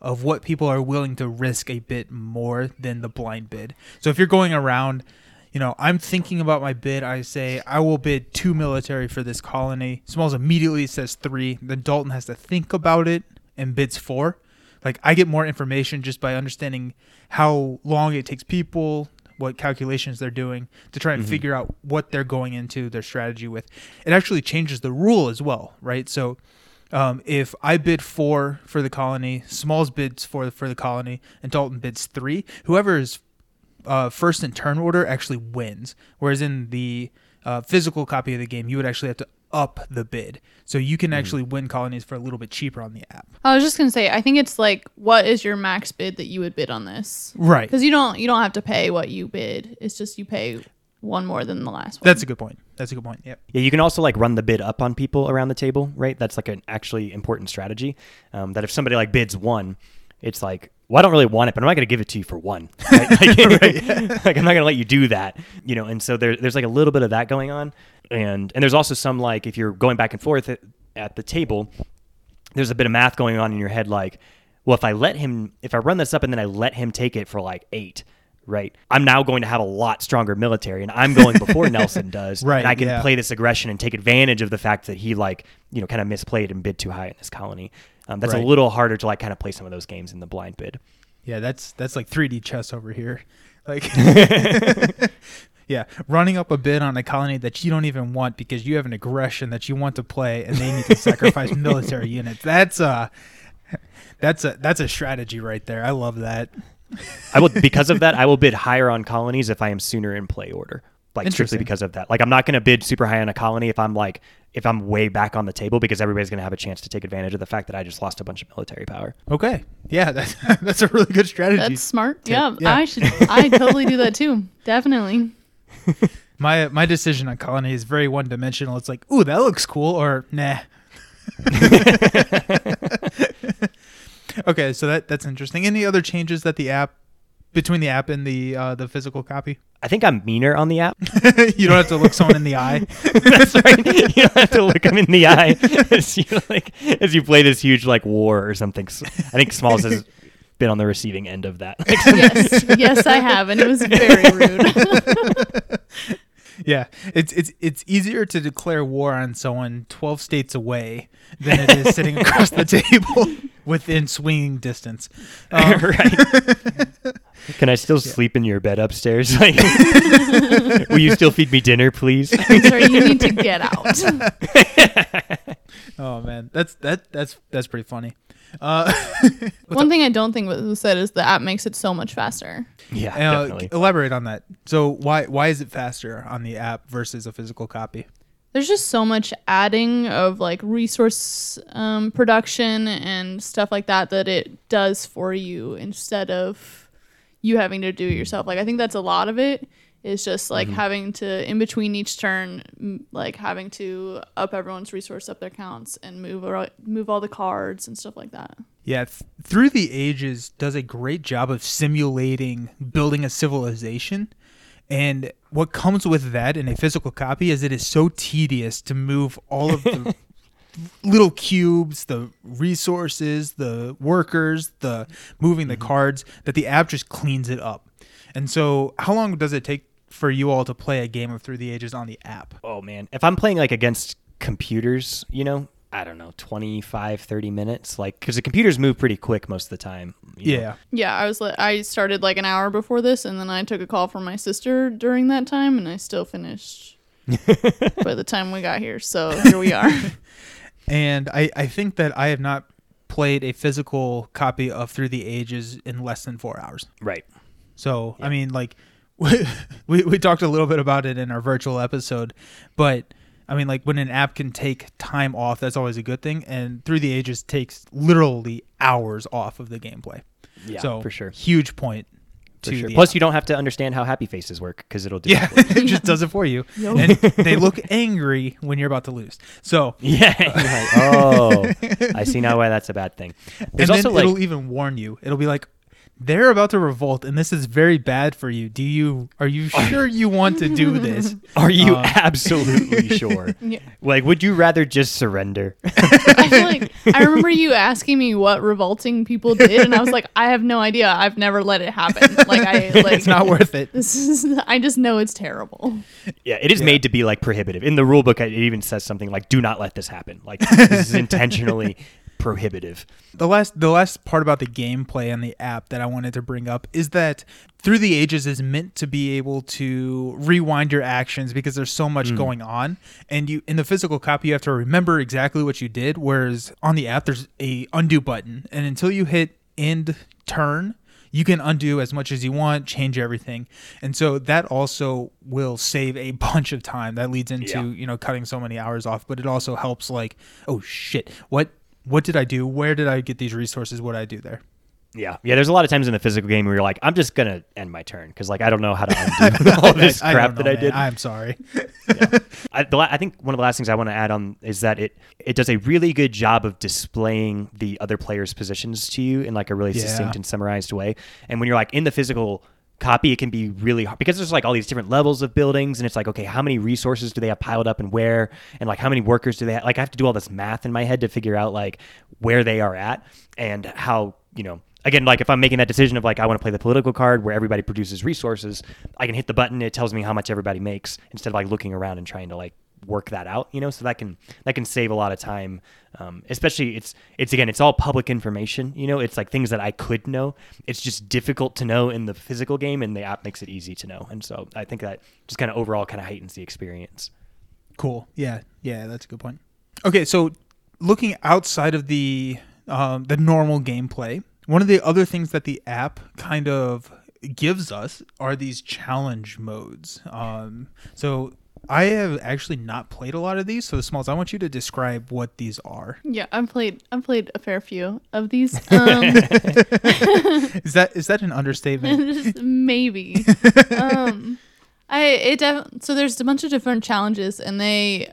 B: of what people are willing to risk a bit more than the blind bid. So if you're going around, you know, I'm thinking about my bid. I say I will bid two military for this colony. Smalls immediately says three. Then Dalton has to think about it and bids four. Like I get more information just by understanding how long it takes people, what calculations they're doing to try and figure out what they're going into their strategy with. It actually changes the rule as well, right? So um, if I bid four for the colony, Smalls bids four for the colony, and Dalton bids three, whoever is uh, first in turn order actually wins. Whereas in the uh, physical copy of the game, you would actually have to up the bid, so you can actually win colonies for a little bit cheaper on the app.
D: I was just gonna say, I think it's like, what is your max bid that you would bid on this?
B: Right.
D: Because you don't you don't have to pay what you bid. It's just you pay one more than the last one.
B: That's a good point. That's a good point. Yep.
C: Yeah, you can also like run the bid up on people around the table, right? That's like an actually important strategy. Um, that if somebody like bids one, it's like, well, I don't really want it, but I'm not going to give it to you for one. <laughs> <laughs> <laughs> Right? Like, like, I'm not going to let you do that, you know. And so there, there's like a little bit of that going on, and and there's also some like if you're going back and forth at, at the table, there's a bit of math going on in your head, like, well, if I let him, if I run this up and then I let him take it for like eight. Right, I'm now going to have a lot stronger military, and I'm going before <laughs> Nelson does.
B: Right,
C: and I can
B: yeah.
C: play this aggression and take advantage of the fact that he like you know kind of misplayed and bid too high in this colony. Um, that's
B: Right.
C: a little harder to like kind of play some of those games in the blind bid.
B: Yeah, that's that's like 3D chess over here. Like <laughs> <laughs> Yeah, running up a bid on a colony that you don't even want because you have an aggression that you want to play and they need to sacrifice <laughs> military units. That's a that's a that's a strategy right there. I love that.
C: I will because of that I will bid higher on colonies if I am sooner in play order. Like strictly because of that. Like I'm not going to bid super high on a colony if I'm like if I'm way back on the table because everybody's going to have a chance to take advantage of the fact that I just lost a bunch of military power.
B: Okay. Yeah, that's <laughs> that's a really good strategy.
D: That's smart.
B: tip.
D: Yeah,
B: Yeah.
D: I should. I totally do that too. Definitely. <laughs>
B: My my decision on colony is very one dimensional. It's like, ooh, that looks cool, or nah. <laughs> okay, so that that's interesting. Any other changes that the app between the app and the uh, the physical copy?
C: I think I'm meaner on the app. <laughs>
B: you don't have to look someone in the eye.
C: That's right. You don't have to look them in the eye as you like as you play this huge like war or something. I think Smalls has been on the receiving end of that.
D: Yes, yes, I have, and it was very rude.
B: Yeah, it's it's it's easier to declare war on someone twelve states away than it is sitting across the <laughs> table within swinging distance. <laughs> Um,
C: right. <laughs> Can I still sleep in your bed upstairs? <laughs> Like, will you still feed me dinner, please?
D: Sorry, you need to get out.
B: oh man, that's that that's that's pretty funny. Uh,
D: One thing I don't think was said is the app makes it so much faster.
C: Yeah,
B: uh,
C: definitely.
B: elaborate on that. So why why is it faster on the app versus a physical copy?
D: There's just so much adding of like resource um, production and stuff like that that it does for you instead of you having to do it yourself. Like I think that's a lot of it. Is just like having to in between each turn, like having to up everyone's resource up their counts and move ar- move all the cards and stuff like that.
B: Yeah, th- through the ages does a great job of simulating building a civilization. And what comes with that in a physical copy is it is so tedious to move all of the <laughs> little cubes, the resources, the workers, the moving the mm-hmm. cards that the app just cleans it up. And so, how long does it take for you all to play a game of Through the Ages on the app?
C: oh man, if I'm playing like against computers, you know, I don't know, 25, 30 minutes, like because the computers move pretty quick most of the time. you know.
B: Yeah.
D: Yeah, I was li- I started like an hour before this, and then I took a call from my sister during that time, and I still finished <laughs> by the time we got here. So here we are. <laughs>
B: And I, I think that I have not played a physical copy of Through the Ages in less than four hours.
C: Right.
B: So I mean, like <laughs> we, we talked a little bit about it in our virtual episode, but I mean, like when an app can take time off, that's always a good thing. And Through the Ages takes literally hours off of the gameplay.
C: Yeah,
B: so
C: for sure.
B: Huge point.
C: For
B: to
C: sure.
B: the
C: Plus,
B: app.
C: you don't have to understand how happy faces work because it'll do
B: yeah,
C: it. for you. <laughs>
B: it just does it for you, <laughs>
D: Yup.
B: and they look angry when you're about to lose. So <laughs>
C: Yeah. you're like, oh, I see now why that's a bad thing. There's
B: and
C: also
B: then
C: like
B: it'll even warn you. It'll be like, they're about to revolt, and this is very bad for you. Do you are you <laughs> sure you want to do this? <laughs>
C: Are you
B: Uh,
C: absolutely <laughs> sure?
D: Yeah.
C: Like, would you rather just surrender?
D: I feel like I remember you asking me what revolting people did, and I was like, I have no idea. I've never let it happen. Like I like
B: it's not worth it.
D: This is. I just know it's terrible.
C: yeah, it is
B: Yeah.
C: made to be like prohibitive. In the rule book, it even says something like, "Do not let this happen." Like, this is intentionally prohibitive.
B: The last the last part about the gameplay and the app that I wanted to bring up is that Through the Ages is meant to be able to rewind your actions because there's so much hmm. going on and you in the physical copy you have to remember exactly what you did whereas on the app there's a undo button and until you hit end turn you can undo as much as you want, change everything. And so that also will save a <laughs> bunch of time. That leads into,
C: Yeah.
B: you know, cutting so many hours off, but it also helps like, oh shit, what what did I do? Where did I get these resources? What did I do there?
C: Yeah, yeah. There's a lot of times in the physical game where you're like, "I'm just gonna end my turn" because like I don't know how to <laughs> undo all this
B: I- I
C: crap that
B: know,
C: I
B: man.
C: did.
B: I'm sorry.
C: I, the, I think one of the last things I want to add on is that it it does a really good job of displaying the other players' positions to you in like a really
B: Yeah.
C: succinct and summarized way. And when you're like in the physical copy, it can be really hard because there's like all these different levels of buildings, and it's like, okay, how many resources do they have piled up and where, and like how many workers do they have? Like I have to do all this math in my head to figure out like where they are at and how you know again, like if I'm making that decision of like I want to play the political card where everybody produces resources, I can hit the button. It tells me how much everybody makes instead of like looking around and trying to like work that out. You know, so that can that can save a lot of time. Um, especially it's it's again it's all public information. You know, it's like things that I could know. It's just difficult to know in the physical game, and the app makes it easy to know. And so I think that just kind of overall kind of heightens the experience.
B: Cool. Yeah. Yeah, that's a good point. Okay, so looking outside of the um, the normal gameplay, one of the other things that the app kind of gives us are these challenge modes. Um, so I have actually not played a lot of these. So the Smalls, I want you to describe what these are.
D: Yeah, I've played. I've played a fair few of these. <laughs> Um, <laughs>
B: Is that is that an understatement? <laughs>
D: maybe. um, I it def- so there's a bunch of different challenges, and they,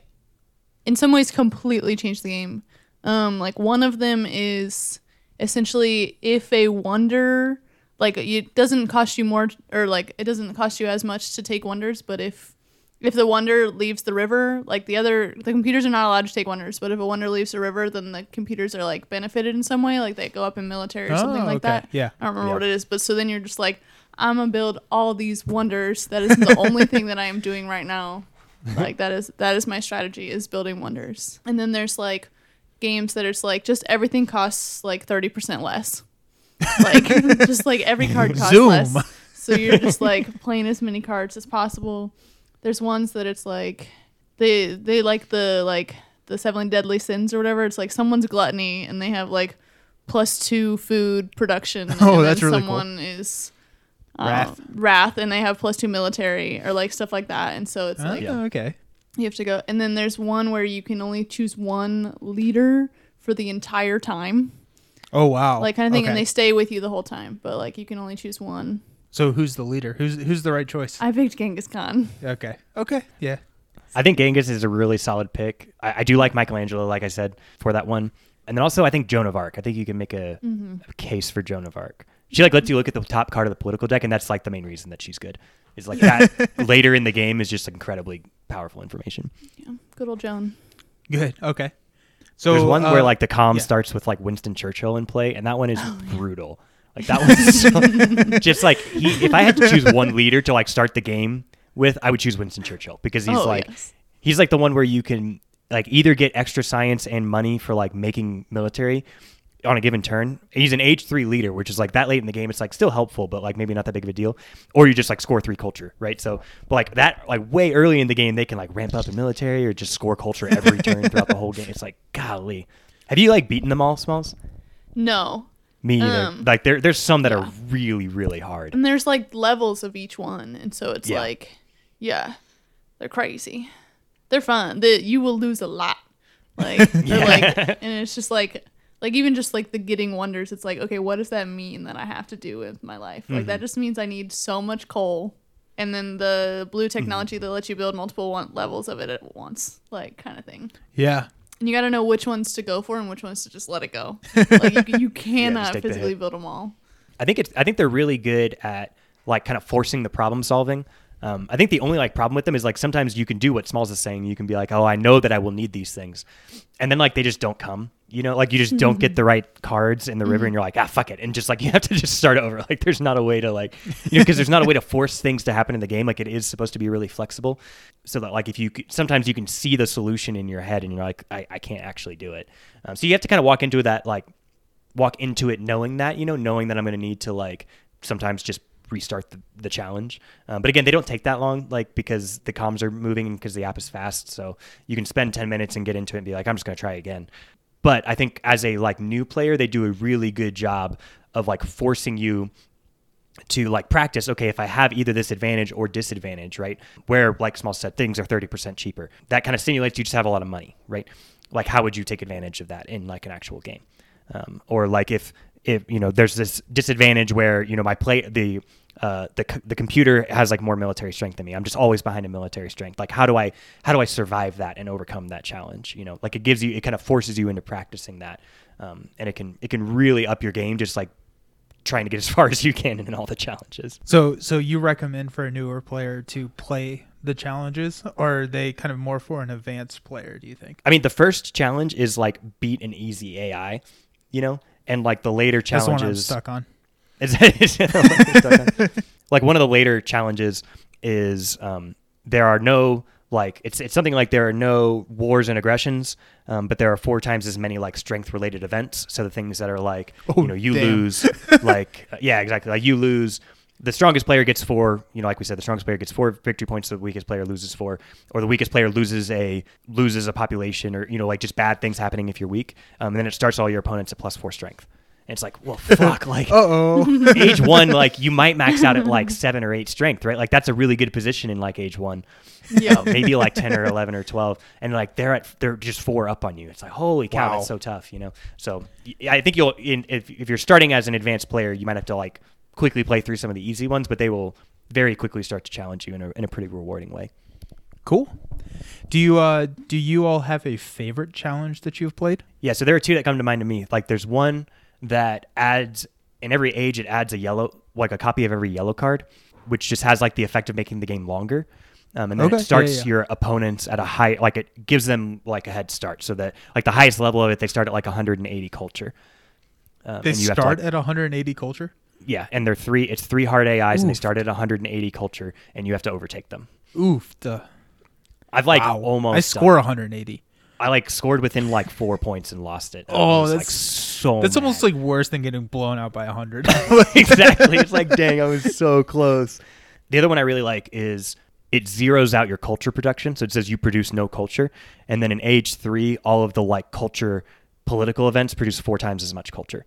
D: in some ways, completely change the game. Um, like one of them is essentially if a wonder, like it doesn't cost you more, or like it doesn't cost you as much to take wonders, but if if the wonder leaves the river, like the other, the computers are not allowed to take wonders. But if a wonder leaves the river, then the computers are like benefited in some way, like they go up in military or something
B: Oh,
D: like
B: okay.
D: that.
B: Yeah.
D: I don't remember
C: Yeah.
D: what it is, but so then you're just like, I'm gonna build all these wonders. That is the only thing that I am doing right now. Like that is that is my strategy is building wonders. And then there's like games that it's like just everything costs like thirty percent less. Like <laughs> just like every card costs
B: Zoom.
D: less. So you're just like playing as many cards as possible. There's ones that it's like they they like the like the seven deadly sins or whatever. It's like someone's gluttony and they have like plus two food production. <laughs>
B: Oh,
D: and
B: that's
D: then
B: really cool.
D: someone is uh,
B: Wrath.
D: wrath, and they have plus two military or like stuff like that. And so it's
B: Oh,
D: like
B: okay.
D: you have to go. And then there's one where you can only choose one leader for the entire time,
B: Oh wow.
D: like kind of thing, and they stay with you the whole time. But like you can only choose one.
B: So who's the leader? Who's who's the right choice?
D: I picked Genghis Khan.
B: Okay. Okay. Yeah.
C: I think Genghis is a really solid pick. I, I do like Michelangelo, like I said, for that one. And then also, I think Joan of Arc. I think you can make a, a case for Joan of Arc. She like lets you look at the top card of the political deck, and that's like the main reason that she's good. Is like that <laughs> later in the game is just incredibly powerful information.
D: Yeah, good old Joan.
B: Good. Okay. So
C: There's one
B: uh,
C: where like the comm
B: yeah.
C: starts with like Winston Churchill in play, and that one is <gasps> brutal. Like that was so, <laughs> just like he. If I had to choose one leader to like start the game with, I would choose Winston Churchill because he's
D: Oh,
C: like
D: yes.
C: he's like the one where you can like either get extra science and money for like making military on a given turn. He's an age three leader, which is like that late in the game. It's like still helpful, but like maybe not that big of a deal. Or you just like score three culture, right? So, but like that, like way early in the game, they can like ramp up in military or just score culture every turn throughout the whole game. It's like golly. Have you like beaten them all, Smalls?
D: No,
C: Me either.
D: Um,
C: like there, there's some that
D: yeah.
C: are really, really hard.
D: And there's like levels of each one, and so it's
C: Yeah.
D: like, yeah, they're crazy. They're fun. The you will lose a lot. Like <laughs> they're like, and it's just like, like even just like the getting wonders. It's like, okay, what does that mean that I have to do with my life? Like
C: Mm-hmm.
D: that just means I need so much coal, and then the blue
C: Mm-hmm.
D: technology that lets you build multiple one- levels of it at once, like kind of thing.
B: Yeah.
D: And you got to know which ones to go for and which ones to just let it go. <laughs> Like you, you cannot
C: the
D: physically
C: hit.
D: build them all.
C: I think it's I think they're really good at like kind of forcing the problem solving. Um, I think the only like problem with them is like sometimes you can do what Smalls is saying. You can be like, oh, I know that I will need these things, and then like they just don't come. You know, like you just don't get the right cards in the river, and you're like, ah, fuck it, and just like <laughs> you have to just start over. Like there's not a way to like, you know, because there's not a way to force things to happen in the game. Like it is supposed to be really flexible, so that like if you sometimes you can see the solution in your head, and you're like, I, I can't actually do it. Um, so you have to kind of walk into that like walk into it knowing that, you know, knowing that I'm going to need to like sometimes just restart the, the challenge. Um, but again, they don't take that long, like because the comms are moving and because the app is fast. So you can spend 10 minutes and get into it and be like, I'm just going to try again. But I think as a like new player, they do a really good job of like forcing you to like practice okay if i have either this advantage or disadvantage right? Where like small said things are 30% cheaper. That kind of simulates you just have a lot of money right? Like how would you take advantage of that in like an actual game? Um, or like if if you know there's this disadvantage where you know my play the uh, the, the computer has like more military strength than me. I'm just always behind in military strength. Like how do I how do I survive that and overcome that challenge? You know, like it gives you it kind of forces you into practicing that, um, and it can it can really up your game just like trying to get as <laughs> far as you can in all the challenges.
B: So so you recommend for a newer player to play the challenges, or are they kind of more for an advanced player? Do you think?
C: I mean, the first challenge is like beat an easy AI, you know, and like the later
B: That's the one I'm
C: challenges.
B: stuck on. <laughs> <laughs> <laughs>
C: Like one of the later challenges is um, there are no like it's it's something like there are no wars and aggressions, um, but there are four times as many like strength related events. So the things that are like
B: Oh,
C: you know you
B: damn.
C: lose like uh, yeah exactly like you lose. The strongest player gets four, you know, like we said, the strongest player gets four victory points. The weakest player loses four, or the weakest player loses a loses a population, or you know, like just bad things happening if you're weak. Um, and then it starts all your opponents at plus four strength. And it's like, well, <laughs> fuck, like
B: Uh oh. <laughs>
C: age one, like you might max out at like seven or eight strength, right? Like that's a really good position in like age one.
D: Yeah.
C: Maybe like ten or eleven or twelve, and like they're at they're just four up on you. It's like holy cow,
B: Wow.
C: that's so tough, you know. So I think you'll in, if if you're starting as an advanced player, you might have to like quickly play through some of the easy ones, but they will very quickly start to challenge you in a in a pretty rewarding way.
B: cool. Do you uh do you all have a favorite challenge that you've played?
C: Yeah, so there are two that come to mind to me. Like there's one that adds in every age it adds a yellow like a copy of every yellow card, which just has like the effect of making the game longer. Um, and then
B: Okay,
C: it
B: yeah,
C: starts
B: yeah.
C: your opponents at a high like it gives them like a head start so that like the highest level of it they start at like 180 culture. Um,
B: They
C: and you have to,
B: start
C: like-
B: at 180 culture.
C: Yeah, and they're three it's three hard AIs and they start at 180 culture and you have to overtake them.
B: Oof. The,
C: I've like
B: wow.
C: almost
B: I score 180.
C: I like scored within like four points and lost it.
B: Oh,
C: was, like,
B: that's-
C: so.
B: That's almost like worse than getting blown out by 100. <laughs> <laughs>
C: exactly. It's like, dang, I was so close. The other one I really like is it zeroes out your culture production. So it says you produce no culture, and then in age three, all of the like culture political events produce four times as much culture.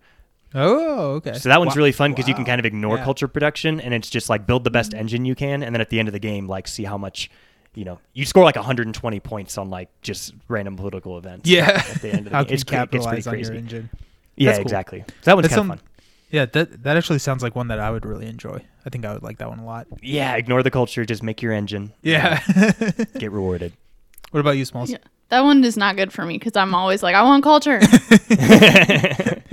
B: Oh, okay.
C: So that one's
B: Wow.
C: really fun because you can kind of ignore
B: Yeah.
C: culture production, and it's just like build the best mm-hmm. engine you can, and then at the end of the game, like see how much. You know, you score like 120 points on like just random political events.
B: Yeah.
C: At the end of the
B: How <laughs>
C: game. It's
B: you
C: cra- it gets pretty
B: capitalize on your
C: crazy.
B: engine?
C: Yeah,
B: cool.
C: exactly. So that one's kind of fun.
B: Yeah, that that actually sounds like one that I would really enjoy. I think I would like that one a lot.
C: Yeah, ignore the culture. Just make your engine.
B: Yeah. <laughs>
C: Get rewarded.
B: What about you, Smalls?
D: Yeah. That one is not good for me because I'm always like, I want culture <laughs>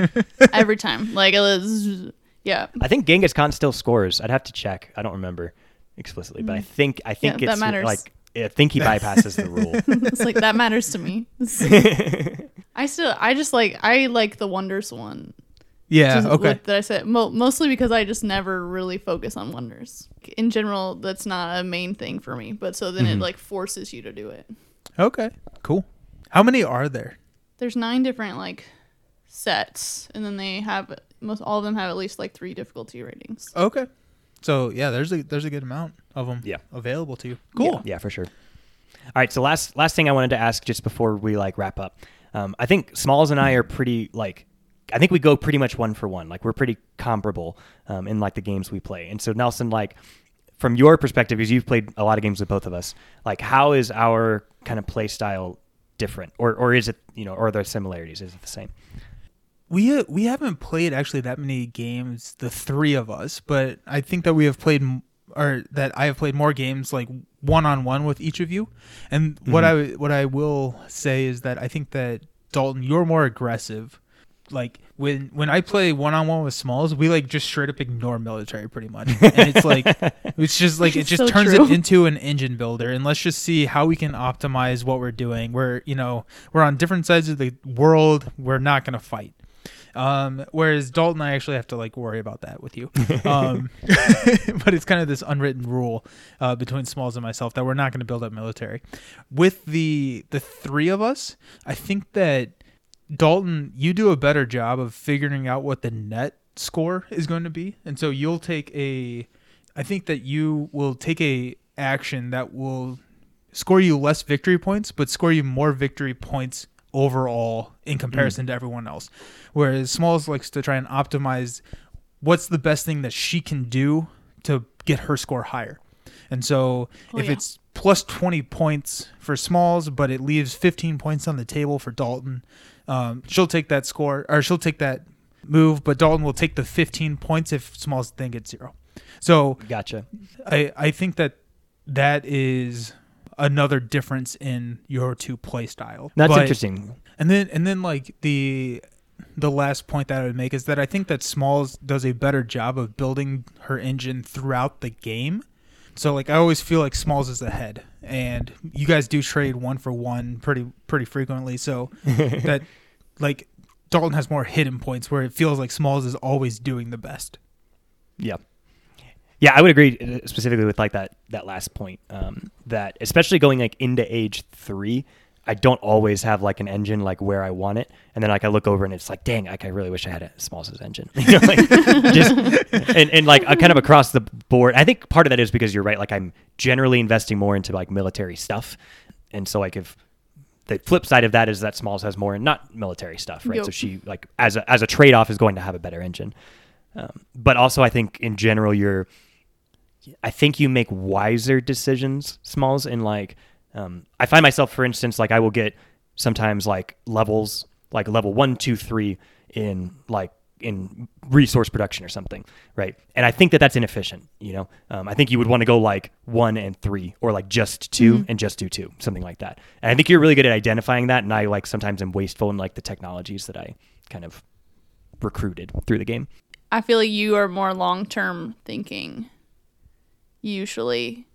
D: every time. Like, it was, yeah.
C: I think Genghis Khan still scores. I'd have to check. I don't remember explicitly, but I think I think
D: Mm. Yeah, that
C: it's
D: matters.
C: like I think he bypasses the rule. <laughs>
D: it's like that matters to me. <laughs> I still, I just like, I like the wonders one.
B: Yeah.
D: Just
B: okay.
D: what That I said mo- mostly because I just never really focus on wonders. In general, that's not a main thing for me. But so then it like forces you to do it.
B: Okay. Cool. How many are there?
D: There's nine different like sets, and then they have most all of them have at least like three difficulty ratings.
B: Okay. So yeah, there's a there's a good amount of them
C: Yeah.
B: available to you. Cool.
C: Yeah, for sure. All right, so last last thing I wanted to ask just before we like wrap up. Um, I think Smalls and I are pretty like I think we go pretty much one for one. Like we're pretty comparable um, in like the games we play. And so Nelson, like from your perspective, because you've played a lot of games with both of us, like how is our kind of play style different, or or is it you know, or are there similarities? Is it the same?
B: We uh, we haven't played actually that many games, the three of us, but I think that we have played m- or that I have played more games like one on one with each of you. And what I what I will say is that I think that Dalton, you're more aggressive. Like when when I play one on one with Smalls, we like just straight up ignore military pretty much, <laughs> and it's like it's just like it just
D: So
B: turns
D: true.
B: it into an engine builder, and let's just see how we can optimize what we're doing. We're you know we're on different sides of the world. We're not gonna fight. Um, whereas Dalton, I actually have to like worry about that with you. Um, <laughs> <laughs> but it's kind of this unwritten rule uh, between Smalls and myself that we're not going to build up military. With the the three of us, I think that Dalton, you do a better job of figuring out what the net score is going to be, and so you'll take a. I think that you will take a action that will score you less victory points, but score you more victory points overall in comparison mm. to everyone else. Whereas Smalls likes to try and optimize what's the best thing that she can do to get her score higher. And so
D: Oh,
B: if
D: yeah.
B: it's plus 20 points for Smalls, but it leaves 15 points on the table for Dalton, um, she'll take that score or she'll take that move, but Dalton will take the 15 points if Smalls then gets zero. So
C: Gotcha.
B: I, I think that that is another difference in your two play style.
C: That's
B: But-
C: interesting.
B: and then and then like the the last point that I would make is that I think that Smalls does a better job of building her engine throughout the game. So like I always feel like Smalls is ahead, and you guys do trade one for one pretty pretty frequently. So <laughs> that like Dalton has more hidden points where it feels like Smalls is always doing the best.
C: Yeah. Yeah, I would agree uh, specifically with like that that last point. Um, that especially going like into age three, I don't always have like an engine like where I want it, and then like I look over and it's like, dang, like I really wish I had a Smalls' engine. <laughs> You know, like, just and, and like kind of across the board. I think part of that is because you're right. Like I'm generally investing more into like military stuff, and so like if the flip side of that is that Smalls has more and not military stuff, right?
D: Yep.
C: So she like as a as a trade off is going to have a better engine. Um, but also, I think in general, you're. I think you make wiser decisions, Smalls, in like. Um, I find myself, for instance, like I will get sometimes like levels, like level one, two, three in like in resource production or something, right? And I think that that's inefficient. You know, um, I think you would want to go like one and three, or like just 2 and just do two, something like that. And I think you're really good at identifying that. And I like sometimes am wasteful in like the technologies that I kind of recruited through the game.
D: I feel like you are more long term thinking, usually.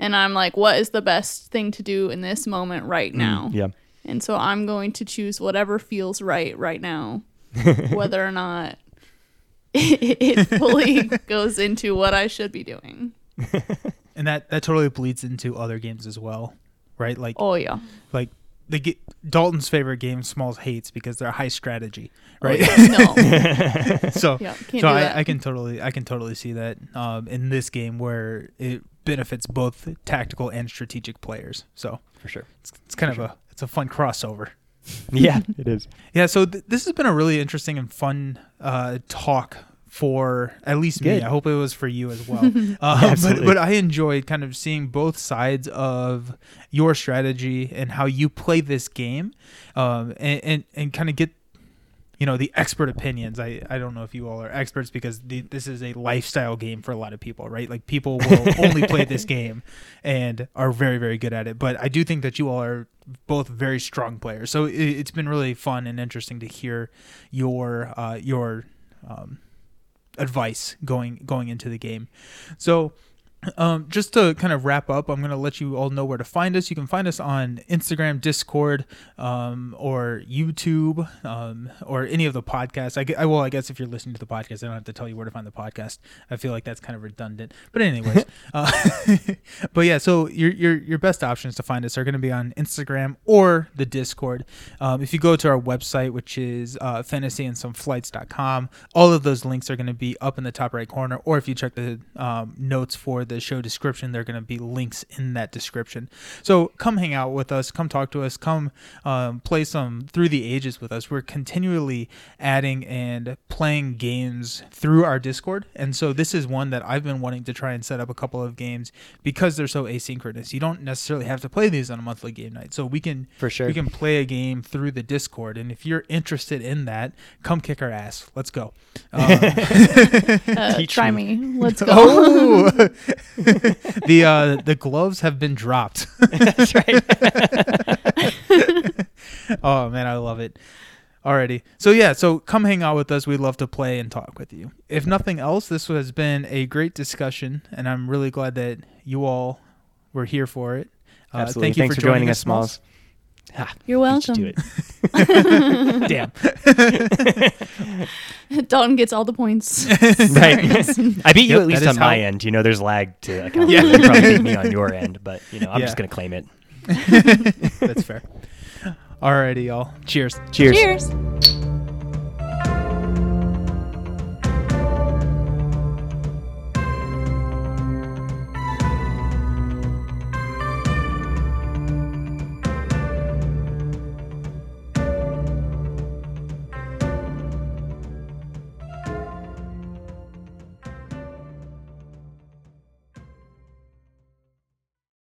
D: And I'm like, what is the best thing to do in this moment right now?
C: Yeah.
D: And so I'm going to choose whatever feels right right now, <laughs> whether or not <laughs> it fully <laughs> goes into what I should be doing.
B: And that that totally bleeds into other games as well, right? Like
D: Oh, yeah.
B: like the ga- Dalton's favorite game Smalls hates because they're high strategy, right?
D: No.
B: so
D: Yeah,
B: so
D: can't do that.
B: I, I can totally I can totally see that um, in this game where it benefits both tactical and strategic players. So
C: For sure.
B: it's, it's kind of a it's a fun crossover. <laughs>
C: Yeah, it is.
B: Yeah, so th- this has been a really interesting and fun uh, talk for at least me. I hope it was for you as well. <laughs> um, but,
C: absolutely.
B: but I enjoyed kind of seeing both sides of your strategy and how you play this game, um, and, and and kind of get you know the expert opinions. I I don't know if you all are experts because the, this is a lifestyle game for a lot of people, right? Like people will only play this <laughs> game and are very very good at it. But I do think that you all are both very strong players. So it, it's been really fun and interesting to hear your uh, your um, advice going going into the game. So um, just to kind of wrap up, I'm going to let you all know where to find us. You can find us on Instagram, Discord, um, or YouTube, um, or any of the podcasts. I, I well, I guess if you're listening to the podcast, I don't have to tell you where to find the podcast. I feel like that's kind of redundant. But anyways, <laughs> uh, <laughs> but yeah, so your your your best options to find us are going to be on Instagram or the Discord. Um, if you go to our website, which is uh, fantasyandsomeflights.com, all of those links are going to be up in the top right corner. Or if you check the um, notes for the show description. There are going to be links in that description. So come hang out with us. Come talk to us. Come um, play some through the ages with us. We're continually adding and playing games through our Discord, and so this is one that I've been wanting to try and set up a couple of games because they're so asynchronous. You don't necessarily have to play these on a monthly game night, so we can
C: For sure.
B: we can play a game through the Discord. And if you're interested in that, come kick our ass. Let's go. <laughs> <laughs> Uh,
D: Uh, try
C: me.
D: me. Let's <laughs> go.
B: oh, <laughs> the uh, the gloves have been dropped. <laughs>
C: That's right. <laughs>
B: oh man, I love it. Alrighty. So yeah, so come hang out with us. We'd love to play and talk with you. If nothing else, this has been a great discussion, and I'm really glad that you all were here for it. Uh,
C: Absolutely.
B: Thank you
C: Thanks
B: for joining, us, Smalls.
C: Ah,
D: You're
C: beat you
D: welcome.
C: to it. <laughs>
B: Damn. <laughs>
D: Dalton gets all the points. <laughs>
C: right. I beat you
B: Yep,
C: at least
B: that
C: on
B: is
C: my
B: how-
C: end. You know, there's lag to account.
B: Yeah.
C: Yeah. You probably beat me on your end, but you know, I'm
B: Yeah.
C: just gonna claim it.
B: That's fair. Alrighty, y'all. Cheers.
C: Cheers.
D: Cheers.